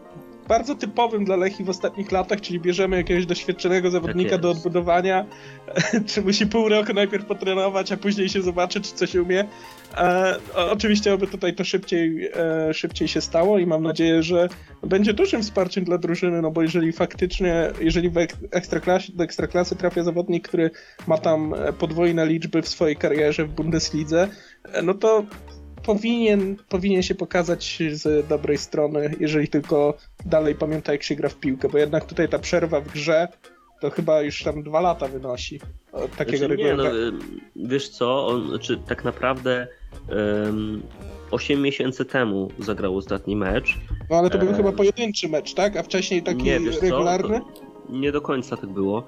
bardzo typowym dla Lechi w ostatnich latach, czyli bierzemy jakiegoś doświadczonego zawodnika tak do odbudowania, czy musi pół roku najpierw potrenować, a później się zobaczy, czy coś umie. E, oczywiście oby tutaj to szybciej, e, szybciej się stało i mam nadzieję, że będzie dużym wsparciem dla drużyny, no bo jeżeli faktycznie, jeżeli w ekstraklasie, do ekstraklasy trafia zawodnik, który ma tam podwójne liczby w swojej karierze w Bundeslidze, e, no to powinien, powinien się pokazać z dobrej strony, jeżeli tylko dalej pamięta, jak się gra w piłkę, bo jednak tutaj ta przerwa w grze to chyba już tam dwa lata wynosi takiego znaczy, nie, no, Wiesz co, on, znaczy, tak naprawdę um, 8 miesięcy temu zagrał ostatni mecz. No ale to był e... chyba pojedynczy mecz, tak? A wcześniej taki nie, regularny? nie do końca tak było.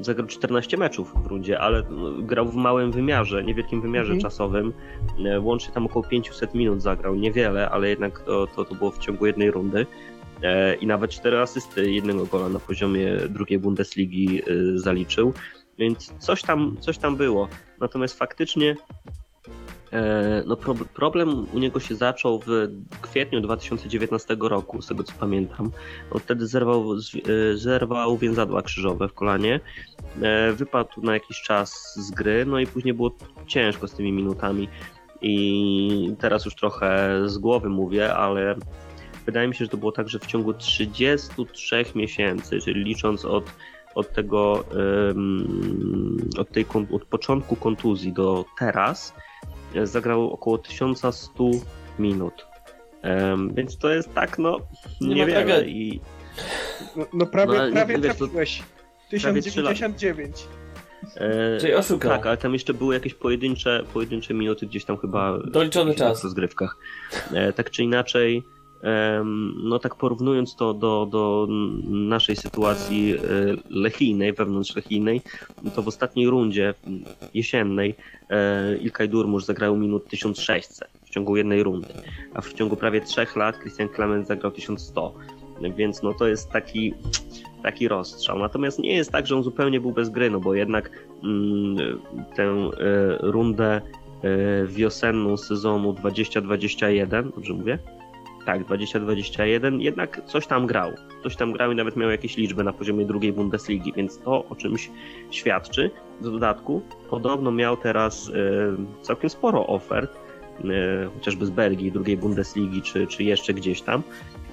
Zagrał 14 meczów w rundzie, ale grał w małym wymiarze, niewielkim wymiarze mhm. czasowym. E, łącznie tam około 500 minut zagrał, niewiele, ale jednak to, to, to było w ciągu jednej rundy. E, I nawet 4 asysty, jednego gola na poziomie drugiej Bundesligi e, zaliczył, więc coś tam, coś tam było. Natomiast faktycznie no problem u niego się zaczął w kwietniu 2019 roku, z tego co pamiętam. On wtedy zerwał, e, zerwał więzadła krzyżowe w kolanie, e, wypadł na jakiś czas z gry, no i później było ciężko z tymi minutami. I teraz już trochę z głowy mówię, ale wydaje mi się, że to było tak, że w ciągu 33 miesięcy, czyli licząc od, od tego, od, tej, od początku kontuzji do teraz, zagrał około 1100 minut. Um, więc to jest tak, no, nie. I... No, no prawie, no, prawie wiesz, trafiłeś. 1099. E, Czyli oszukał. Tak, ale tam jeszcze były jakieś pojedyncze, pojedyncze minuty gdzieś tam chyba Doliczony czas. w rozgrywkach. E, tak czy inaczej, no tak porównując to do, do naszej sytuacji e, lechijnej, wewnątrz lechijnej, to w ostatniej rundzie jesiennej e, Ilkay Durmusz zagrał minut 1600 w ciągu jednej rundy, a w ciągu prawie trzech lat Christian Clement zagrał 1100, więc no to jest taki taki rozstrzał. Natomiast nie jest tak, że on zupełnie był bez gry, no bo jednak mm, tę e, rundę wiosenną sezonu 2021, dobrze mówię? Tak, 2021, jednak coś tam grał. Coś tam grał i nawet miał jakieś liczby na poziomie drugiej Bundesligi, więc to o czymś świadczy. W dodatku podobno miał teraz e, całkiem sporo ofert, e, chociażby z Belgii, drugiej Bundesligi, czy, czy jeszcze gdzieś tam.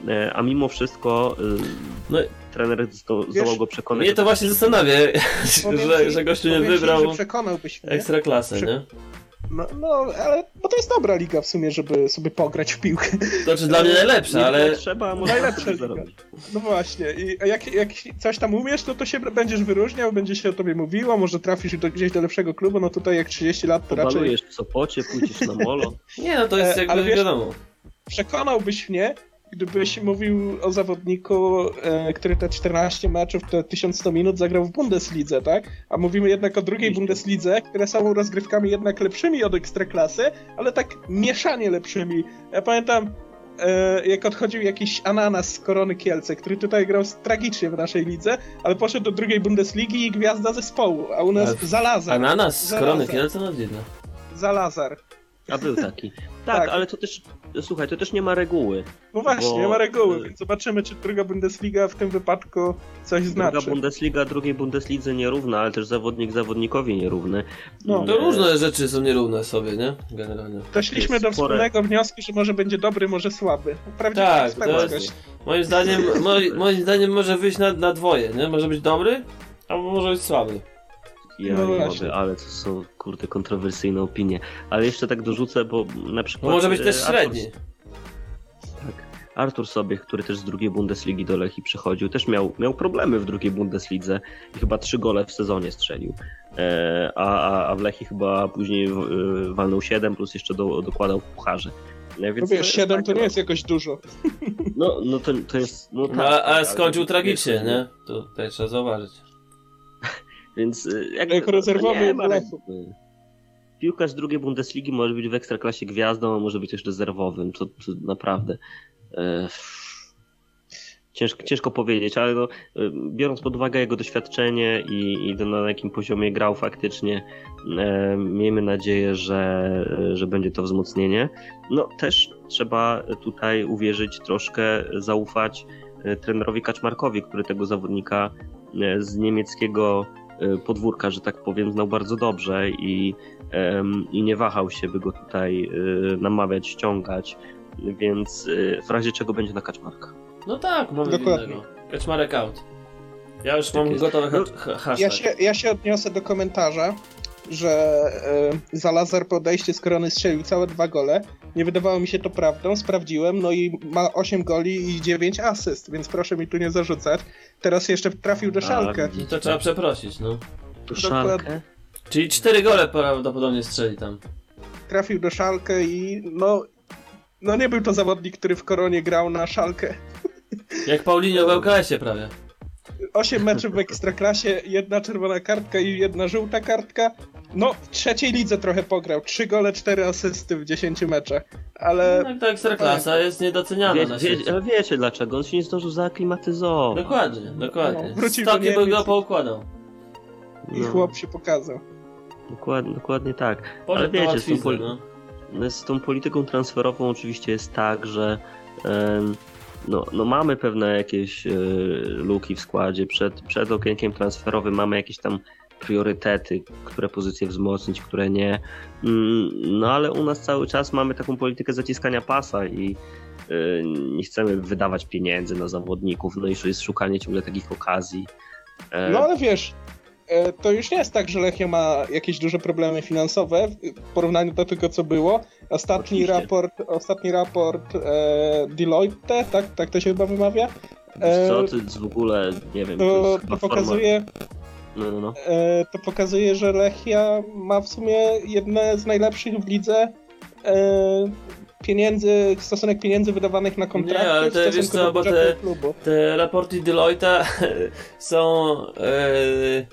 E, a mimo wszystko no, trener zdołał go przekonać. Mnie to właśnie zastanawia, że, że gościu nie wybrał ekstraklasy, nie? No, no, ale bo to jest dobra liga w sumie, żeby sobie pograć w piłkę. To znaczy dla mnie najlepsza, Nie ale... trzeba, może Najlepsza liga. No właśnie, i jak, jak coś tam umiesz, no to się będziesz wyróżniał, będzie się o tobie mówiło, może trafisz do, gdzieś do lepszego klubu, no tutaj jak 30 lat to raczej Pobalujesz w Sopocie, pójdziesz na molo. Nie, no to jest E, jakby ale wiesz- wiadomo. przekonałbyś mnie, gdybyś mówił o zawodniku, e, który te 14 meczów, te 1100 minut zagrał w Bundeslidze, tak? A mówimy jednak o drugiej. Bundeslidze, które są rozgrywkami jednak lepszymi od Ekstraklasy, ale tak mieszanie lepszymi. Ja pamiętam, e, jak odchodził jakiś ananas z Korony Kielce, który tutaj grał tragicznie w naszej lidze, ale poszedł do drugiej Bundesligi i gwiazda zespołu, a u nas Ale- Zalazar. Ananas z korony Kielce, no dziwne. Zalazar. A był taki. Tak, Tak. ale to też, słuchaj, to też nie ma reguły. No właśnie, Bo- nie ma reguły, więc zobaczymy, czy druga Bundesliga w tym wypadku coś Druga znaczy. Bundesliga drugiej Bundeslidze nierówna, ale też zawodnik zawodnikowi nierówny. No. To różne rzeczy są nierówne sobie, nie? Generalnie. Doszliśmy do spore- wspólnego wniosku, że może będzie dobry, może słaby. Prawdziwa Tak, jest- Moim zdaniem, moi, moim zdaniem może wyjść na, na dwoje, nie? Może być dobry, albo może być słaby. Ja No nie właśnie. mogę, ale to są kurde kontrowersyjne opinie. Ale jeszcze tak dorzucę, bo na przykład. No może być e, też Artur- średni. Tak. Artur Sobiech, który też z drugiej Bundesligi do Lechi przychodził, też miał, miał problemy w drugiej Bundeslidze i chyba trzy gole w sezonie strzelił. E, a, a, w Lechi chyba później w, e, walnął 7 plus jeszcze do, dokładał w pucharze. No Więc wiesz, 7 to tak, nie jest jakoś dużo. No, no to, to jest. No, tak, No, ale, ale ale- skończył tragicznie, nie? To tutaj trzeba zauważyć. Więc y, jakby, Jako rezerwowy nie reguły. Piłkarz drugiej Bundesligi może być w ekstraklasie gwiazdą, a może być też rezerwowym. To, to naprawdę. E, ciężko, ciężko powiedzieć, ale no, e, biorąc pod uwagę jego doświadczenie i, i na jakim poziomie grał faktycznie, e, miejmy nadzieję, że, że będzie to wzmocnienie. No też trzeba tutaj uwierzyć, troszkę zaufać e, trenerowi Kaczmarkowi, który tego zawodnika e, z niemieckiego podwórka, że tak powiem, znał bardzo dobrze i, i nie wahał się, by go tutaj e, namawiać, ściągać, więc e, w razie czego będzie na Kaczmarka. No tak, mamy Dokładnie. innego. Kaczmarek out. Ja już Tak mam jest. gotowy No, ha- ha- hashtag. Ja się, ja się odniosę do komentarza, że e, Zalazar po odejściu z Korony strzelił całe dwa gole. Nie wydawało mi się to prawdą, sprawdziłem, no i ma 8 goli i 9 asyst, więc proszę mi tu nie zarzucać. Teraz jeszcze trafił do A, Szalkę. I to trzeba przeprosić, no. Dokładnie. szalkę. Czyli cztery gole prawdopodobnie strzeli tam. Trafił do Szalkę i no... No nie był to zawodnik, który w Koronie grał na Szalkę. Jak Paulinho w LKS-ie prawie. 8 meczów w Ekstraklasie, jedna czerwona kartka i jedna żółta kartka. No, w trzeciej lidze trochę pograł. 3 gole, 4 asysty w 10 meczach. Ale No, ta ekstraklasa jest niedoceniana Wie, na wie, świecie. ale wiecie dlaczego? On się nie zdążył zaaklimatyzować. Dokładnie, dokładnie. No, wrócił do by go poukładał. i No, chłop się pokazał. dokładnie, dokładnie tak. Ale Poszedł na wiecie, z tą, poli- no. z tą polityką transferową oczywiście jest tak, że em, no, no mamy pewne jakieś e, luki w składzie. Przed, przed okienkiem transferowym mamy jakieś tam priorytety, które pozycje wzmocnić, które nie. Mm, No ale u nas cały czas mamy taką politykę zaciskania pasa i e, nie chcemy wydawać pieniędzy na zawodników, no i jest szukanie ciągle takich okazji. E, No ale wiesz, e, to już nie jest tak, że Lechia ma jakieś duże problemy finansowe w porównaniu do tego, co było. Ostatni Oczywiście. raport, ostatni raport e, Deloitte, tak, tak to się chyba wymawia, co, e, to jest w ogóle, nie wiem, to, to, to chyba forma... No, no, no. e, to pokazuje, że Lechia ma w sumie jedne z najlepszych w lidze e, pieniędzy, stosunek pieniędzy wydawanych na kontrakty Nie, ale stosunku wiesz co, do bo te-. Te raporty Deloitte są e,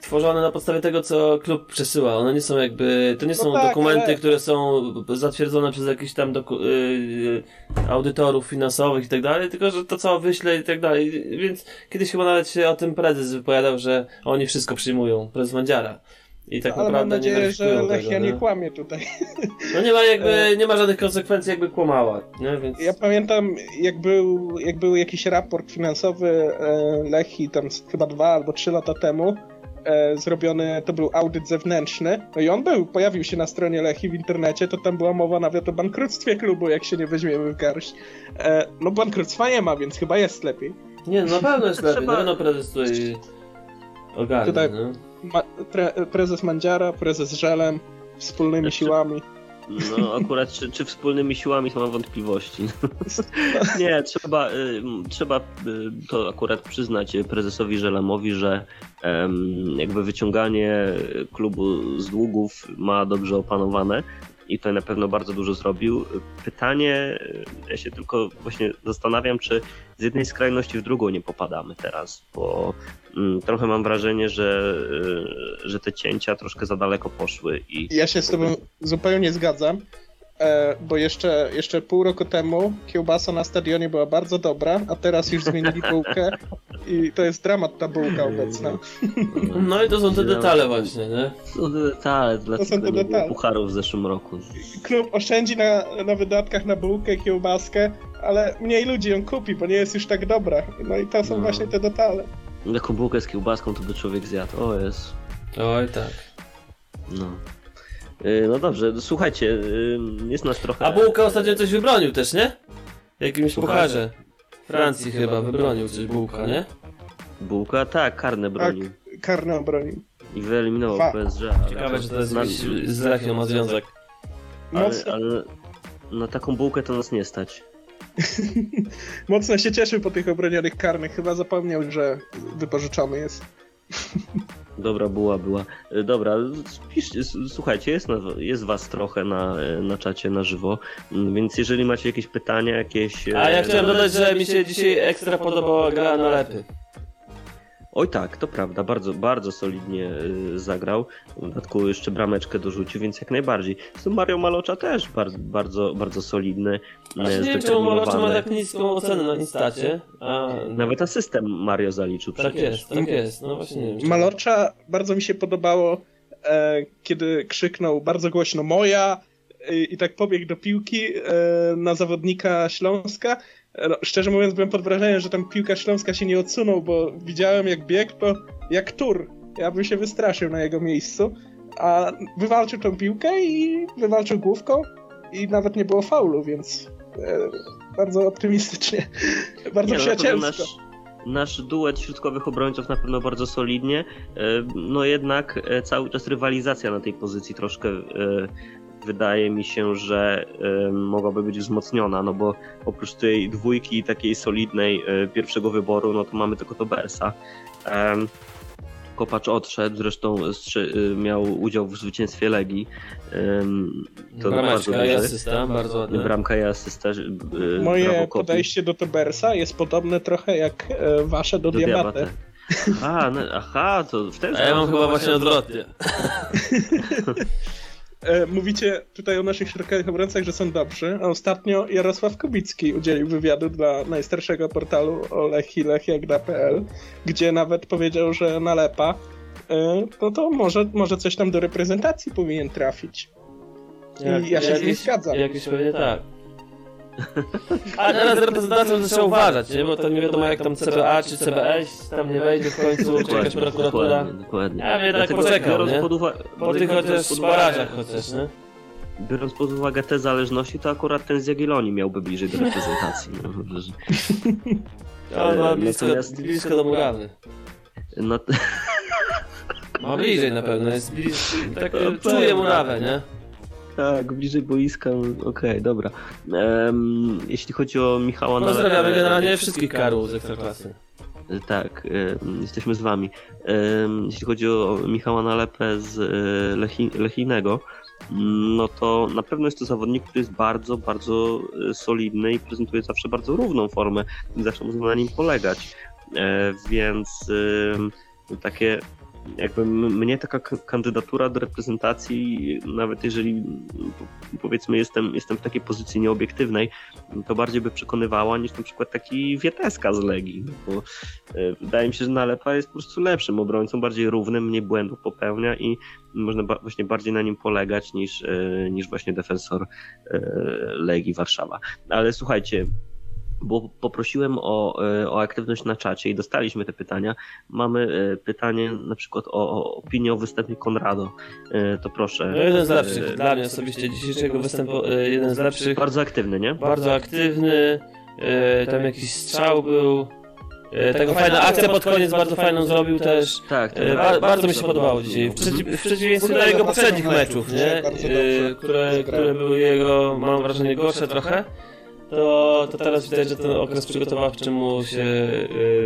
tworzone na podstawie tego, co klub przesyła. One nie są jakby, to nie są No tak, dokumenty, ale- które są zatwierdzone przez jakichś tam doku, y, audytorów finansowych i tak dalej, tylko że to co wyśle i tak dalej. Więc kiedyś chyba nawet się o tym prezes wypowiadał, że oni wszystko przyjmują, prezes Mandziara. I tak ale mam naprawdę nie nadzieję, że weryfikują Lechia tego, nie nie? kłamie tutaj. No nie ma jakby, nie ma żadnych konsekwencji jakby kłamała, nie? Więc... Ja pamiętam, jak był, jak był jakiś raport finansowy e, Lechi, tam chyba dwa albo trzy lata temu, e, zrobiony, to był audyt zewnętrzny, no i on był, pojawił się na stronie Lechi w internecie, to tam była mowa nawet o bankructwie klubu, jak się nie weźmiemy w garść. E, no bankructwa nie ma, więc chyba jest lepiej. Nie, no na pewno jest lepiej, Trzeba- na pewno prezes tutaj ogarnie, Tutaj- no. Ma, tre, prezes Mandziara, prezes Żelem, wspólnymi Znaczy- siłami. No akurat czy, czy wspólnymi siłami to mam wątpliwości. Nie, trzeba, y, trzeba y, to akurat przyznać prezesowi Żelamowi, że jakby wyciąganie klubu z długów ma dobrze opanowane i to na pewno bardzo dużo zrobił. Pytanie, y, ja się tylko właśnie zastanawiam, czy z jednej skrajności w drugą nie popadamy teraz, bo trochę mam wrażenie, że, y, że te cięcia troszkę za daleko poszły i Ja się z tobą zupełnie zgadzam, e, bo jeszcze, jeszcze pół roku temu kiełbasa na stadionie była bardzo dobra, a teraz już zmienili bułkę i to jest dramat ta bułka obecna. No i to są te detale właśnie, nie? To te detale, dlaczego są te nie było detale. pucharów w zeszłym roku. Klub oszczędzi na, na wydatkach na bułkę, kiełbaskę, ale mniej ludzi ją kupi, bo nie jest już tak dobra. No i to są No. właśnie te detale. Taką bułkę z kiełbaską to by człowiek zjadł. O jest. Oj tak. No. Yy, No dobrze, słuchajcie, yy, jest nas trochę... A Bułka ostatnio coś wybronił też, nie? W jakimś Pucharze. pucharze. Francji chyba wybronił coś Bułka, nie? Bułka, tak, karne bronił. Karny obronił. I wyeliminował Fa- PSG. Ciekawe, czy to jest na, z Lechią ma związek. ale, ale na taką bułkę to nas nie stać. mocno się cieszył po tych obronionych karnych. Chyba zapomniał, że wypożyczony jest. Dobra buła była. Yy, Dobra, słuchajcie, jest, na, jest was trochę na, na czacie na żywo, mm, więc jeżeli macie jakieś pytania, jakieś... A ja e, chciałem dodać, że mi się dzisiaj ekstra podobała gra na lepy. Oj tak, to prawda, bardzo, bardzo solidnie y, zagrał. W dodatku jeszcze brameczkę dorzucił, więc jak najbardziej. Zresztą Mario Malocza też bardzo, bardzo, bardzo solidny. Y, nie wiem, czemu Malocza ma tak niską ocenę na Instacie. A... Nawet asystem Mario zaliczył Tak przecież. jest, tak jest. No właśnie nie wiem. Malocza bardzo mi się podobało, e, kiedy krzyknął bardzo głośno moja e, i tak pobiegł do piłki e, na zawodnika Śląska. No, szczerze mówiąc, byłem pod wrażeniem, że tam piłka Śląska się nie odsunął, bo widziałem jak biegł, to jak tur. Ja bym się wystraszył na jego miejscu. A wywalczył tą piłkę i wywalczył główką i nawet nie było faulu, więc e, bardzo optymistycznie, bardzo Nie, no, przyjacielsko. nasz, nasz duet środkowych obrońców na pewno bardzo solidnie. E, No jednak e, cały czas rywalizacja na tej pozycji troszkę e, wydaje mi się, że e, mogłaby być wzmocniona, no bo oprócz tej dwójki takiej solidnej e, pierwszego wyboru, no to mamy tylko Tobersa. Kopacz odszedł, zresztą y, miał udział w zwycięstwie Legii. To bardzo Brameczka i asysta, bardzo ładne. Bramka i asysta. brawo Moje podejście do Tobersa jest podobne trochę jak e, wasze do, Do Diabate. Diabate. A, no, aha, to w ten A ja mam sposób chyba właśnie odwrotnie. E, mówicie tutaj o naszych środkowych obrońcach, że są dobrzy, a ostatnio Jarosław Kubicki udzielił wywiadu dla najstarszego portalu o gdzie nawet powiedział, że nalepa e, no to może, może coś tam do reprezentacji powinien trafić. I ja się z nim zgadzam. Jakiś pewnie tak. A teraz z reprezentacją trzeba uważać, nie? Bo to nie wiadomo jak tam CBA czy CBS tam nie wejdzie w końcu, czy jakaś prokuratura. Dokładnie, dokładnie. Ja bym tak biorąc nie? pod uwagę, Po tych chociaż barażach chociaż, nie? biorąc pod uwagę te zależności, to akurat ten z Jagiellonii miałby bliżej do reprezentacji. No, ma blisko, natomiast- blisko do murawy. no, Ma bliżej na pewno, jest bliżej, tak pewnie. murawę, nie? Tak, bliżej boiska, okej, dobra. Em, jeśli chodzi o Michała Pozdrawiamy Nalepę- generalnie wszystkich karów z Ekstraklasy. Tak, em, jesteśmy z wami. Jeśli chodzi o Michała Nalepę z e, Lechi, Lechijnego, mm, no to na pewno jest to zawodnik, który jest bardzo, bardzo e, solidny i prezentuje zawsze bardzo równą formę zawsze można na nim polegać. E, Więc takie jakby mnie taka kandydatura do reprezentacji, nawet jeżeli powiedzmy jestem, jestem w takiej pozycji nieobiektywnej, to bardziej by przekonywała niż na przykład taki Wieteska z Legii, bo e, wydaje mi się, że Nalepa jest po prostu lepszym obrońcą, bardziej równym, mniej błędów popełnia i można właśnie bardziej na nim polegać niż, e, niż właśnie defensor e, Legii Warszawa. Ale słuchajcie, bo poprosiłem o, e, o aktywność na czacie i dostaliśmy te pytania. Mamy e, pytanie na przykład o, o opinię o występie Konrado. E, To proszę. No jeden z lepszych, dla mnie osobiście dzisiejszego występu, jeden z lepszych, Bardzo aktywny, nie? bardzo aktywny, tam jakiś strzał był, Taką fajną akcję pod koniec, bardzo fajną zrobił też. Tak, E, tak. Ba bardzo mi się podobało dzisiaj. W, przeciw, w przeciwieństwie do jego poprzednich meczów, nie? Które, które były jego, mam wrażenie, gorsze trochę. To, to teraz widać, że ten okres przygotowawczy mu się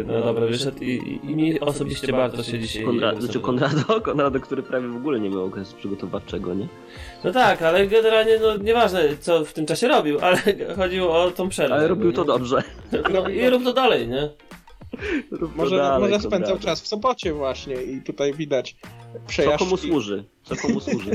e, na dobre wyszedł i, i- mi osobiście bardzo się dzisiaj... Konrad, znaczy Konrado, Konrado, który prawie w ogóle nie miał okresu przygotowawczego, nie? No tak, ale generalnie no nieważne co w tym czasie robił, ale chodziło o tą przerwę. Ale robił nie? to dobrze. No, I rób to dalej, nie? Rób to Może, dalej, może spędzał Konrado. czas w Sopocie właśnie i tutaj widać Co przejażdżki. komu służy? Co komu służy?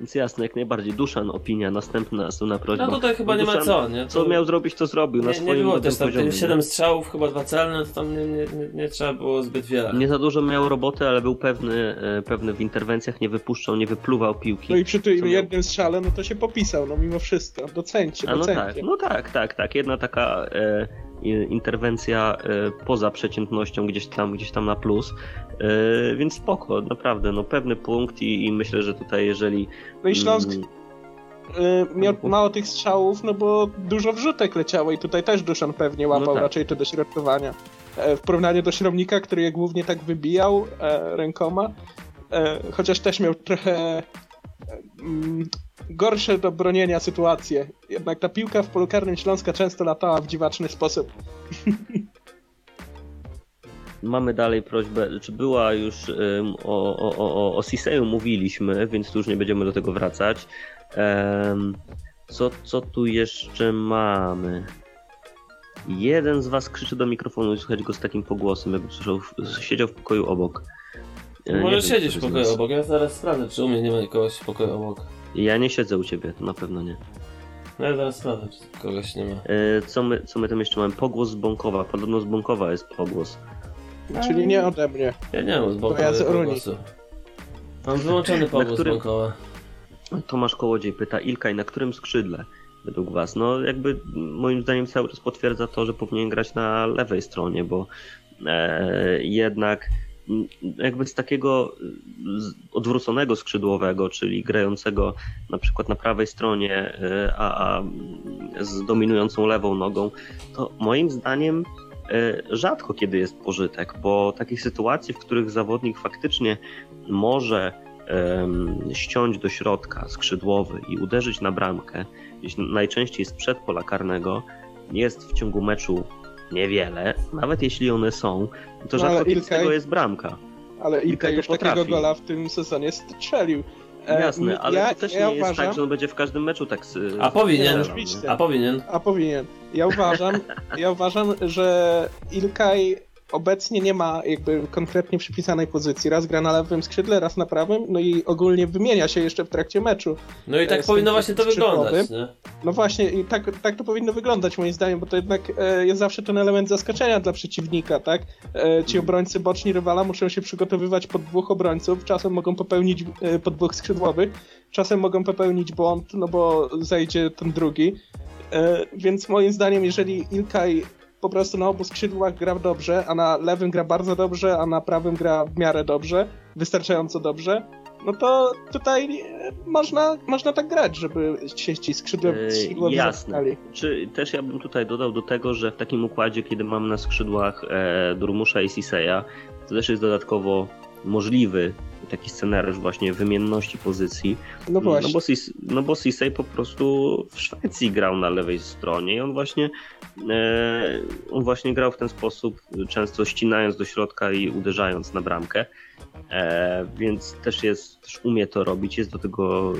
Więc jasne, jak najbardziej. Duszan, opinia, następna, następna prośba. No tutaj chyba nie ma co, nie? Co To- miał zrobić, to zrobił na Nie, swoim nie było też tam poziomie. 7 strzałów, chyba dwa celne, to tam nie, nie, nie, nie trzeba było zbyt wiele. Nie za dużo miał roboty, ale był pewny, e, pewny w interwencjach, nie wypuszczał, nie wypluwał piłki. No i przy tym Co miał- jednym strzale, no to się popisał, no mimo wszystko. Docencie, A no docencie. tak, no tak, tak, tak. Jedna taka e, interwencja e, poza przeciętnością gdzieś tam, gdzieś tam na plus. E, więc spoko, naprawdę, no pewny punkt i, i myślę, że tutaj jeżeli. No i Śląsk mm, y, miał mało tych strzałów, no bo dużo wrzutek leciało i tutaj też Duszan pewnie łapał No tak. raczej te dośrodkowania. E, w porównaniu do Śromnika, który je głównie tak wybijał e, rękoma, e, chociaż też miał trochę e, mm, gorsze do bronienia sytuacje. Jednak ta piłka w polu karnym Śląska często latała w dziwaczny sposób. Mamy dalej prośbę, czy była już ym, o, o, o, o Siseju mówiliśmy, więc tu już nie będziemy do tego wracać. Em, co, co tu jeszcze mamy? Jeden z was krzyczy do mikrofonu i słychać go z takim pogłosem, jakby słyszał, siedział w pokoju obok. E, nie siedzieć w pokoju obok, ja zaraz sprawdzę, czy u mnie nie ma kogoś w pokoju obok. Ja nie siedzę u ciebie, to na pewno nie. No ja zaraz sprawdzę, czy kogoś nie ma. E, co, my, co my tam jeszcze mamy? Pogłos z Bąkowa. Podobno z Bąkowa jest pogłos. Czyli nie ode mnie. Ja nie mam z boku To ja z Unii. głosu. Mam wyłączony pogłos którym- bankowa. Tomasz Kołodziej pyta, Ilkaj, na którym skrzydle według was? No jakby moim zdaniem cały czas potwierdza to, że powinien grać na lewej stronie, bo e, jednak jakby z takiego odwróconego skrzydłowego, czyli grającego na przykład na prawej stronie, e, a, a z dominującą lewą nogą, to moim zdaniem rzadko kiedy jest pożytek, bo takich sytuacji, w których zawodnik faktycznie może ściąć do środka skrzydłowy i uderzyć na bramkę, gdzieś najczęściej sprzed pola karnego, jest w ciągu meczu niewiele, nawet jeśli one są, to No, rzadko kiedy z Ilkay- tego jest bramka. Ale Ilkay Ilka to już potrafi. takiego gola w tym sezonie strzelił. E, Jasne, ale ja, to też ja nie jest uważam, tak, że on będzie w każdym meczu tak A powinien. Oczywiście. nie? A powinien. A powinien. Ja uważam, ja uważam, że Ilkay obecnie nie ma jakby konkretnie przypisanej pozycji. Raz gra na lewym skrzydle, raz na prawym, no i ogólnie wymienia się jeszcze w trakcie meczu. No i tak E, z powinno właśnie to wyglądać, nie? No właśnie, i tak, tak to powinno wyglądać moim zdaniem, bo to jednak e, jest zawsze ten element zaskoczenia dla przeciwnika, tak? E, ci obrońcy boczni rywala muszą się przygotowywać pod dwóch obrońców, czasem mogą popełnić e, pod dwóch skrzydłowych, czasem mogą popełnić błąd, no bo zajdzie ten drugi. E, więc moim zdaniem, jeżeli Ilkay po prostu na obu skrzydłach gra dobrze, a na lewym gra bardzo dobrze, a na prawym gra w miarę dobrze, wystarczająco dobrze, no to tutaj e, można, można tak grać, żeby się ci skrzydło, Yy, skrzydłowi jasne. Czy też ja bym tutaj dodał do tego, że w takim układzie, kiedy mamy na skrzydłach e, Durmusza i Siseya, to też jest dodatkowo możliwy taki scenariusz właśnie wymienności pozycji. No właśnie. No bo, Cis, no bo po prostu w Szwecji grał na lewej stronie i on właśnie, e, on właśnie grał w ten sposób, często ścinając do środka i uderzając na bramkę. E, więc też jest, też umie to robić, jest do tego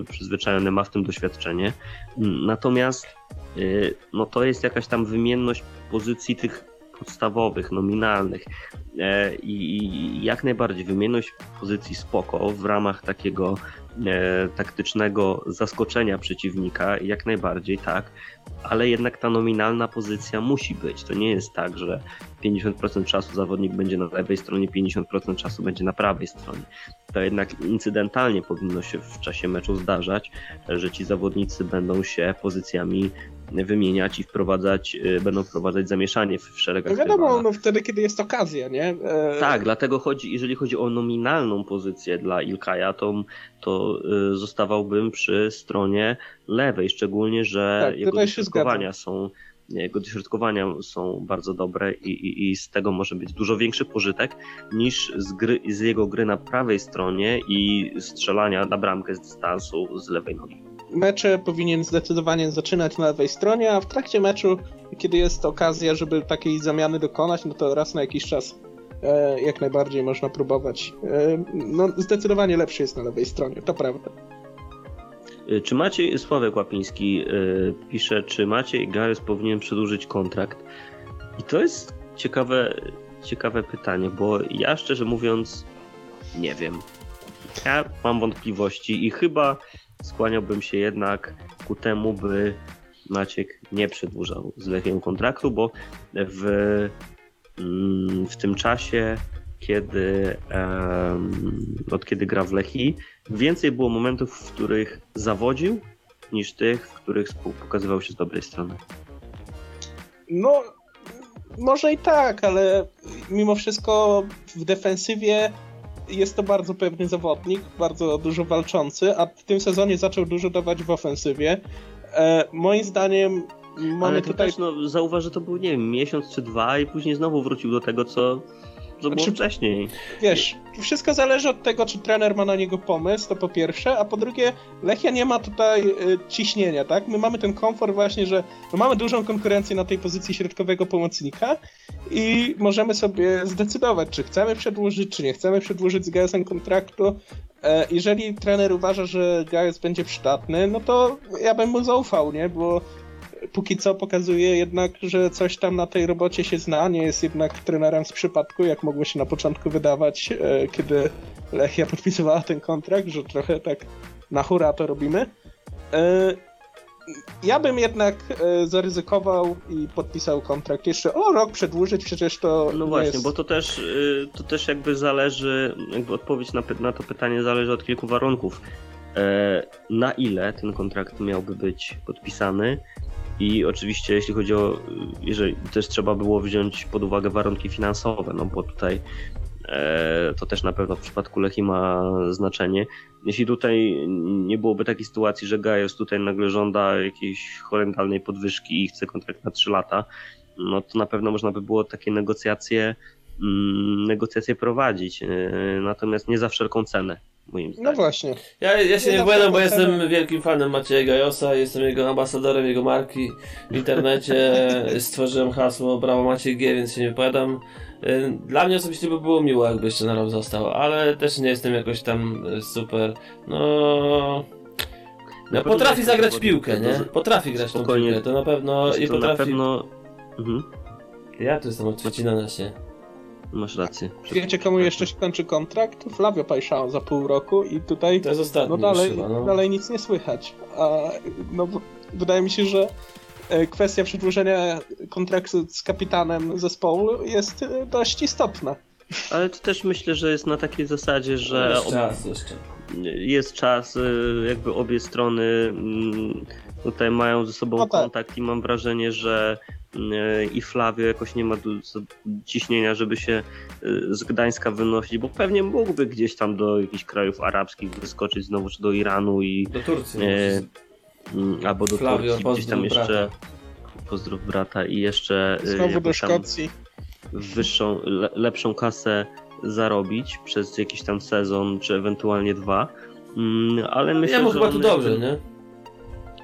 e, przyzwyczajony, ma w tym doświadczenie. Mm, Natomiast e, no to jest jakaś tam wymienność pozycji tych podstawowych, nominalnych e, i, i jak najbardziej wymienność pozycji spoko w ramach takiego e, taktycznego zaskoczenia przeciwnika, jak najbardziej tak, ale jednak ta nominalna pozycja musi być. To nie jest tak, że 50% czasu zawodnik będzie na lewej stronie, 50% czasu będzie na prawej stronie. To jednak incydentalnie powinno się w czasie meczu zdarzać, że ci zawodnicy będą się pozycjami wymieniać i wprowadzać, y, będą wprowadzać zamieszanie w szeregach No wiadomo, no wtedy, kiedy jest okazja, nie? E, Tak, dlatego chodzi, jeżeli chodzi o nominalną pozycję dla Ilkaja, to, to y, zostawałbym przy stronie lewej, szczególnie, że Tak, jego dośrodkowania są jego dośrodkowania są bardzo dobre i, i, i z tego może być dużo większy pożytek niż z, gry, z jego gry na prawej stronie i strzelania na bramkę z dystansu z lewej nogi. Mecze powinien zdecydowanie zaczynać na lewej stronie, a w trakcie meczu, kiedy jest okazja, żeby takiej zamiany dokonać, no to raz na jakiś czas e, jak najbardziej można próbować. E, no, zdecydowanie lepszy jest na lewej stronie, to prawda. Y, czy Maciej, Sławek Łapiński yy, pisze, czy Maciej Gajos powinien przedłużyć kontrakt? I to jest ciekawe, ciekawe pytanie, bo ja szczerze mówiąc nie wiem. Ja mam wątpliwości i chyba skłaniałbym się jednak ku temu, by Maciek nie przedłużał z Lechiem kontraktu, bo w, mm, w tym czasie kiedy, od kiedy gra w Lechi, więcej było momentów, w których zawodził, niż tych, w których pokazywał się z dobrej strony. No, może i tak, ale mimo wszystko w defensywie jest to bardzo pewny zawodnik, bardzo dużo walczący, a w tym sezonie zaczął dużo dawać w ofensywie. E, moim zdaniem mamy Ale tutaj... też no, zauważ, że to był, nie wiem, miesiąc czy dwa i później znowu wrócił do tego, co, co było znaczy, wcześniej. Wiesz, wszystko zależy od tego, czy trener ma na niego pomysł, to po pierwsze, a po drugie, Lechia nie ma tutaj y, ciśnienia, tak? My mamy ten komfort właśnie, że mamy dużą konkurencję na tej pozycji środkowego pomocnika i możemy sobie zdecydować, czy chcemy przedłużyć, czy nie chcemy przedłużyć z Gajosem kontraktu. E, jeżeli trener uważa, że Gajos będzie przydatny, no to ja bym mu zaufał, nie? Bo póki co pokazuje jednak, że coś tam na tej robocie się zna, nie jest jednak trenerem z przypadku, jak mogło się na początku wydawać, e, kiedy Lechia podpisywała ten kontrakt, że trochę tak na hura to robimy. E, ja bym jednak e, zaryzykował i podpisał kontrakt jeszcze o rok przedłużyć, przecież to. No właśnie, jest... bo to też, to też jakby zależy, jakby odpowiedź na, na to pytanie zależy od kilku warunków. Na ile ten kontrakt miałby być podpisany, i oczywiście, jeśli chodzi o, jeżeli też trzeba było wziąć pod uwagę warunki finansowe, no bo tutaj e, to też na pewno w przypadku Lechi ma znaczenie. Jeśli tutaj nie byłoby takiej sytuacji, że Gajos tutaj nagle żąda jakiejś horrendalnej podwyżki i chce kontrakt na 3 lata, no to na pewno można by było takie negocjacje, negocjacje prowadzić. E, natomiast nie za wszelką cenę moim no zdaniem. No właśnie. Ja, ja się nie, nie błędam, bo jestem wielkim fanem Macieja Gajosa, jestem jego ambasadorem, jego marki w internecie, stworzyłem hasło Brawo Maciej G, więc się nie wypowiadam. Y, dla mnie osobiście by było miło, jakby jeszcze na rok został, ale też nie jestem jakoś tam y, super, no... No, potrafi zagrać piłkę, nie? Potrafi grać tą piłkę, to na pewno... I potrafi... na pewno... Mhm. Ja tu jestem od na się. Masz rację. Wiecie, komu jeszcze się kończy kontrakt? Flavio Pajszao za pół roku i tutaj to jest ostatni no dalej, chyba, no. dalej nic nie słychać. A, no, wydaje mi się, że e, kwestia przedłużenia kontraktu z kapitanem zespołu jest e, dość istotna. Ale to też myślę, że jest na takiej zasadzie, że jest czas jeszcze. Jest czas, e, jakby obie strony mm, tutaj mają ze sobą no tak. kontakt i mam wrażenie, że i Flavio jakoś nie ma ciśnienia, żeby się y, z Gdańska wynosić, bo pewnie mógłby gdzieś tam do jakichś krajów arabskich wyskoczyć znowu, czy do Iranu i... Do Turcji. E, mm, albo do Flavio, Turcji, gdzieś tam jeszcze... Brata. Pozdrów brata i jeszcze... Y, znowu do Szkocji. Wyższą, le, lepszą kasę zarobić przez jakiś tam sezon, czy ewentualnie dwa. Mm, ale myślę, Jemu chyba tu dobrze, nie?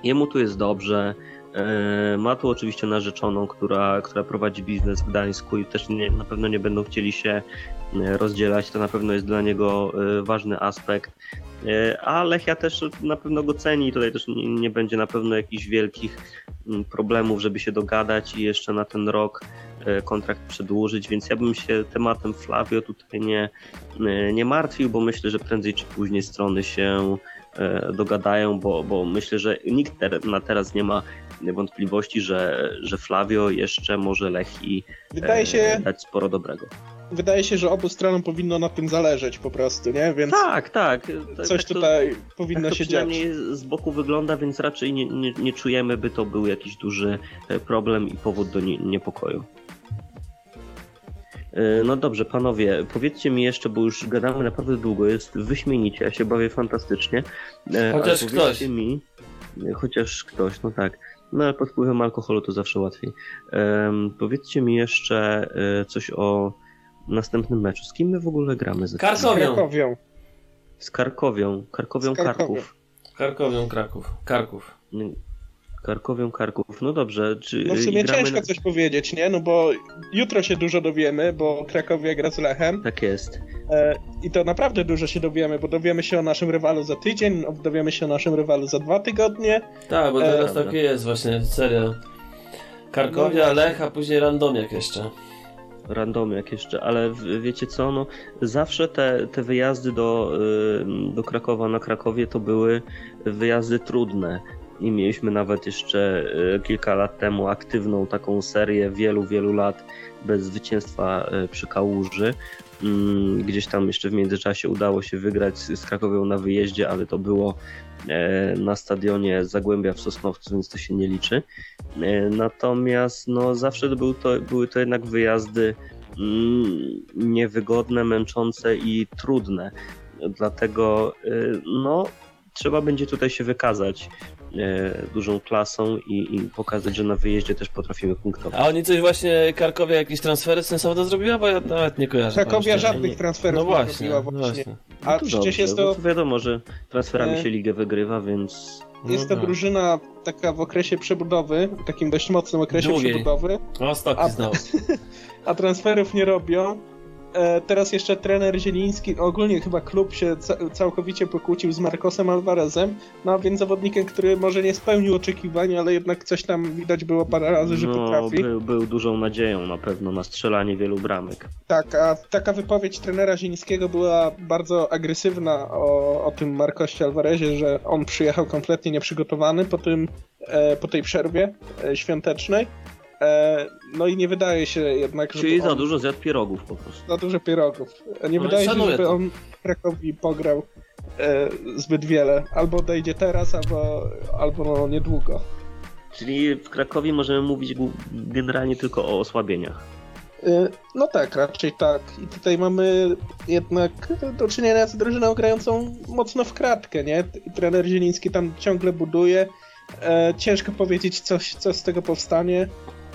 Jemu tu jest dobrze. E, ma tu oczywiście narzeczoną, która, która prowadzi biznes w Gdańsku i też nie, na pewno nie będą chcieli się e, rozdzielać. To na pewno jest dla niego e, ważny aspekt. A Lechia też na pewno go ceni. Tutaj też nie, nie będzie na pewno jakichś wielkich problemów, żeby się dogadać i jeszcze na ten rok kontrakt przedłużyć, więc ja bym się tematem Flavio tutaj nie, nie martwił, bo myślę, że prędzej czy później strony się dogadają, bo, bo myślę, że nikt na teraz nie ma wątpliwości, że, że Flavio jeszcze może Lechi wydaje się, dać sporo dobrego. Wydaje się, że obu stronom powinno na tym zależeć po prostu, nie? Więc tak, tak. Coś tak tutaj to, powinno tak się dziać. z boku wygląda, więc raczej nie, nie, nie czujemy, by to był jakiś duży e, problem i powód do niepokoju. E, no dobrze, panowie, powiedzcie mi jeszcze, bo już gadamy naprawdę długo, jest wyśmienicie, ja się bawię fantastycznie. E, Chociaż ktoś. mi, chociaż ktoś, no tak. No ale pod wpływem alkoholu to zawsze łatwiej. Um, powiedzcie mi jeszcze e, coś o następnym meczu. Z kim my w ogóle gramy? Ze Karkowią. Krakowią. Z Karkowią. Karkowią Z Karkowią. Karków. Karkowią Kraków. Karków. Karkowią Karków. No dobrze. Czy No w sumie ciężko na- coś powiedzieć, nie? No bo jutro się dużo dowiemy, bo Krakowia gra z Lechem Tak jest. e, i to naprawdę dużo się dowiemy, bo dowiemy się o naszym rywalu za tydzień, dowiemy się o naszym rywalu za dwa tygodnie. Tak, bo E, teraz dobra. takie jest właśnie, serio. Karkowia, No Lech, a później Randomiak jeszcze. Random jak jeszcze, ale wiecie co, no zawsze te, te wyjazdy do, do Krakowa na Krakowie to były wyjazdy trudne i mieliśmy nawet jeszcze y, kilka lat temu aktywną taką serię wielu, wielu lat bez zwycięstwa y, przy Kałuży. Mm, Gdzieś tam jeszcze w międzyczasie udało się wygrać z Krakowią na wyjeździe, ale to było e, na stadionie Zagłębia w Sosnowcu, więc to się nie liczy. E, Natomiast no, zawsze był to, były to jednak wyjazdy mm, niewygodne, męczące i trudne. Dlatego no, trzeba będzie tutaj się wykazać e, dużą klasą i, i pokazać, że na wyjeździe też potrafimy punktować. A oni coś właśnie, Karkowia jakieś transfery sensowne zrobiła? Bo ja nawet nie kojarzę. Krakowia żadnych transferów No nie właśnie, robiła no właśnie. właśnie. A No to przecież dobrze, jest bo to, wiadomo, że transferami E, się ligę wygrywa, więc jest to No drużyna taka w okresie przebudowy, takim dość mocnym okresie Długiej. przebudowy, O, Stoki A- znowu. a transferów nie robią. E, teraz jeszcze trener Zieliński, ogólnie chyba klub się ca- całkowicie pokłócił z Marcosem Alvarezem, no więc zawodnikiem, który może nie spełnił oczekiwań, ale jednak coś tam widać było parę razy, że no, potrafi. był, był dużą nadzieją na pewno na strzelanie wielu bramek. Tak, a taka wypowiedź trenera Zielińskiego była bardzo agresywna o, o tym Marcosie Alvarezie, że on przyjechał kompletnie nieprzygotowany po, tym, e, po tej przerwie e, świątecznej. E, no i nie wydaje się jednak, że Czyli za dużo zjadł pierogów po prostu. za dużo pierogów. Nie No wydaje się, żeby to. on w Krakowi pograł e, zbyt wiele. Albo odejdzie teraz, albo, albo niedługo. Czyli w Krakowie możemy mówić generalnie tylko o osłabieniach. E, No tak, raczej tak. I tutaj mamy jednak do czynienia z drużyną grającą mocno w kratkę, nie? Trener Zieliński tam ciągle buduje. E, ciężko powiedzieć, coś, co z tego powstanie.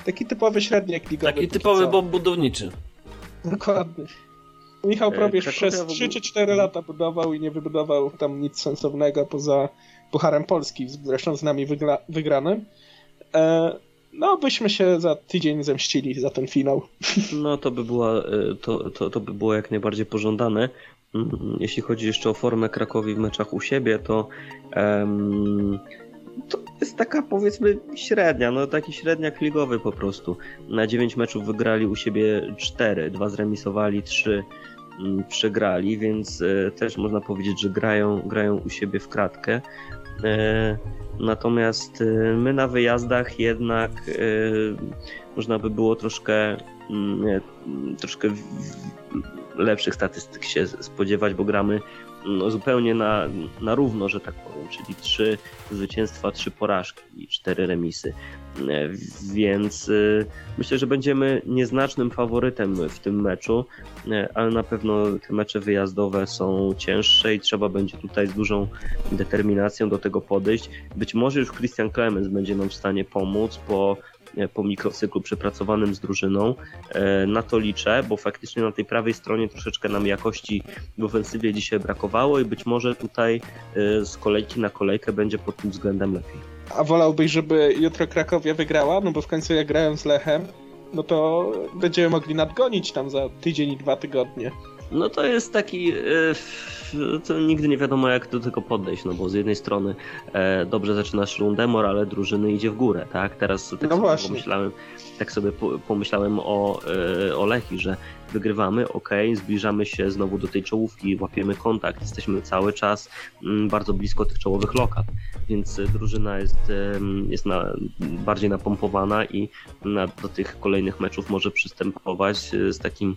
Taki typowy średniak ligowy. Taki typowy bomb budowniczy. Dokładnie. Michał E, Probierz Krakowia przez w ogóle- 3 czy 4 lata budował i nie wybudował tam nic sensownego poza Pucharem Polski, zresztą z nami wygra wygranym. E, no, byśmy się za tydzień zemścili za ten finał. No to by, była, e, to, to, to by było jak najbardziej pożądane. Mm, Jeśli chodzi jeszcze o formę Krakowi w meczach u siebie, to, em, to jest taka powiedzmy średnia, no taki średniak ligowy po prostu. Na 9 meczów wygrali u siebie 4, dwa zremisowali, 3 mm, przegrali, więc e, też można powiedzieć, że grają, grają u siebie w kratkę. E, Natomiast e, my na wyjazdach jednak można by było troszkę, mm, troszkę lepszych statystyk się spodziewać, bo gramy no, zupełnie na, na równo, że tak powiem, czyli trzy zwycięstwa, trzy porażki i cztery remisy. E, Więc e, myślę, że będziemy nieznacznym faworytem w tym meczu, e, ale na pewno te mecze wyjazdowe są cięższe i trzeba będzie tutaj z dużą determinacją do tego podejść. Być może już Christian Clemens będzie nam w stanie pomóc po, e, po mikrocyklu przepracowanym z drużyną. E, Na to liczę, bo faktycznie na tej prawej stronie troszeczkę nam jakości w ofensywie dzisiaj brakowało i być może tutaj e, z kolejki na kolejkę będzie pod tym względem lepiej. A wolałbyś, żeby jutro Krakowia wygrała? No bo w końcu jak grają z Lechem, no to będziemy mogli nadgonić tam za tydzień i dwa tygodnie. No to jest taki. e, To nigdy nie wiadomo, jak do tego podejść, no bo z jednej strony e, dobrze zaczynasz rundę, morale drużyny idzie w górę, tak? Teraz tak No sobie właśnie. pomyślałem, tak sobie po- pomyślałem o, e, o Lechi, że wygrywamy, ok, zbliżamy się znowu do tej czołówki, łapiemy kontakt, jesteśmy cały czas mm, bardzo blisko tych czołowych lokat, więc drużyna jest, jest na, bardziej napompowana i na, do tych kolejnych meczów może przystępować z takim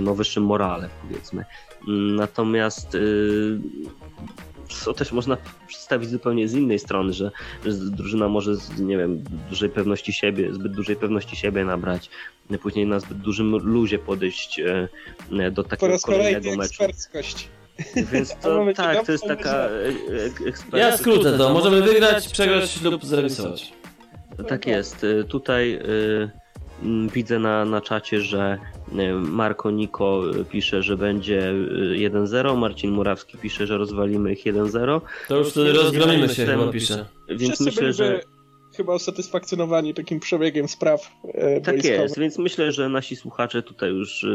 no, wyższym morale, powiedzmy. Mm, Natomiast y, to też można przedstawić zupełnie z innej strony, że, że drużyna może, z, nie wiem, dużej pewności siebie, zbyt dużej pewności siebie nabrać, później na zbyt dużym luzie podejść e, do Po takiego raz kolejnego kolejny meczu. eksperckość. Więc A to tak, to jest taka e, e, eksperta. Ja skrócę to. Możemy wygrać, przegrać lub zremisować. Tak jest. Y, Tutaj y, mm, widzę na, na czacie, że y, Marko Niko y, pisze, że będzie y, 1-0, Marcin Murawski pisze, że rozwalimy ich 1-0, To już wtedy rozgromimy się, chyba pisze. więc Wszyscy myślę, byliby że chyba usatysfakcjonowani takim przebiegiem spraw e, tak boiskowych. jest, więc myślę, że nasi słuchacze tutaj już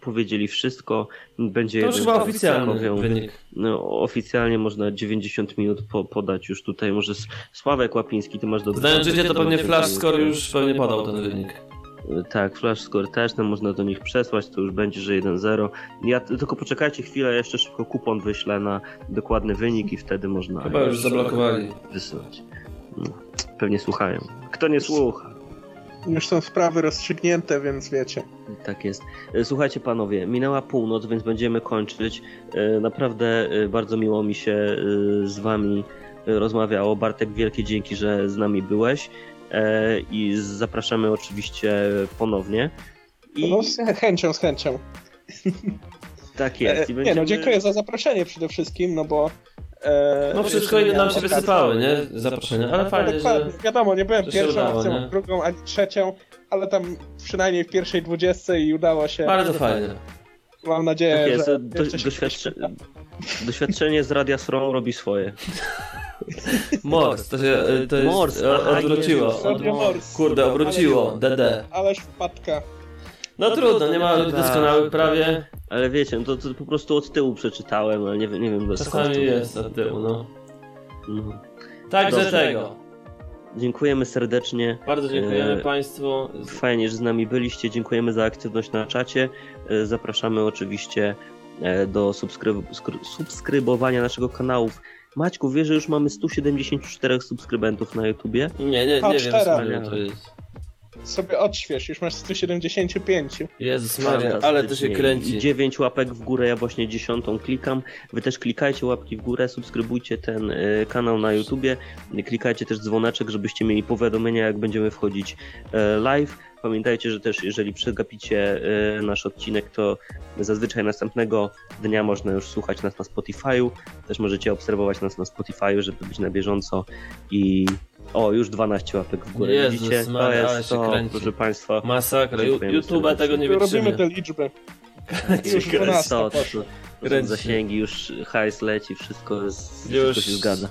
powiedzieli wszystko. Będzie To już chyba oficjalny wynik. No, oficjalnie można 90 minut po, podać już tutaj. Może Sławek Łapiński, ty masz do Znając życie, to pewnie Flash Score już pewnie podał ten wynik. Tak, flash score też, tam można do nich przesłać, to już będzie, że 1-0. Ja tylko poczekajcie chwilę, ja jeszcze szybko kupon wyślę na dokładny wynik i wtedy można Chyba już zablokowali. wysyłać. No, pewnie słuchają. Kto nie słucha? Już są sprawy rozstrzygnięte, więc wiecie. Tak jest. E, Słuchajcie panowie, minęła północ, więc będziemy kończyć. E, Naprawdę e, bardzo miło mi się z wami rozmawiało. Bartek, wielkie dzięki, że z nami byłeś i zapraszamy oczywiście ponownie. I No, z chęcią, z chęcią. tak jest. I E, Nie, no będziemy- dziękuję za zaproszenie przede wszystkim, no bo... E, No wszystko inne nam się wysypały, nie? Zaproszenia, ale fajnie, Dokładnie, że... wiadomo, nie byłem pierwszą udało, opcją, nie? drugą ani trzecią, ale tam przynajmniej w pierwszej dwudziestce i udało się. Bardzo fajnie. Mam nadzieję, Tak jest, że do, doświadcze, doświadczenie z Radia Srom robi swoje. Mors, to się to jest, Mors, odwróciło. Od, kurde, obróciło, DD. Ależ wpadka. No trudno, nie ma ludzi doskonałych prawie. Ale wiecie, no to, to po prostu od tyłu przeczytałem, ale nie, wiem- nie wiem skąd to Czasami jest od tyłu, no. No. Także Dobrze. tego. Dziękujemy serdecznie. Bardzo dziękujemy E, Państwu. Fajnie, że z nami byliście. Dziękujemy za aktywność na czacie. E, Zapraszamy oczywiście e, do subskryb- skry- subskrybowania naszego kanału. Maćku, wiesz, że już mamy 174 subskrybentów na YouTubie? Nie, nie, nie wiem. Maria, to jest. Sobie odśwież, już masz 175. Jezus Maria, ale to się kręci. 9 łapek w górę, ja właśnie dziesiątą klikam. Wy też klikajcie łapki w górę, subskrybujcie ten e, kanał na YouTubie. Klikajcie też dzwoneczek, żebyście mieli powiadomienia, jak będziemy wchodzić e, live. Pamiętajcie, że też jeżeli przegapicie e, nasz odcinek, to zazwyczaj następnego dnia można już słuchać nas na Spotify'u. Też możecie obserwować nas na Spotify'u, żeby być na bieżąco i o, już 12 łapek w górę. Jezus Widzicie? To Maria, ale jest to, kręci. proszę Państwa. Masakra, Ju- Dziękujemy YouTube serdecznie. tego nie Robimy wytrzyma. te liczby. Kręci, Już kręci. 12 To, to, to, to zasięgi, już hajs leci, wszystko, jest, Już. wszystko się zgadza.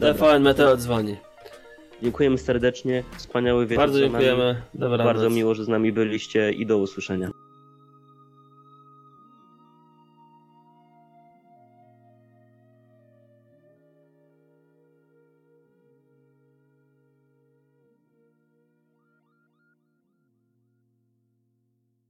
Dobra. TVN Meteo dzwoni. Dziękujemy serdecznie, wspaniały wieczór Bardzo dziękujemy. Dobranoc. Bardzo miło, że z nami byliście i do usłyszenia.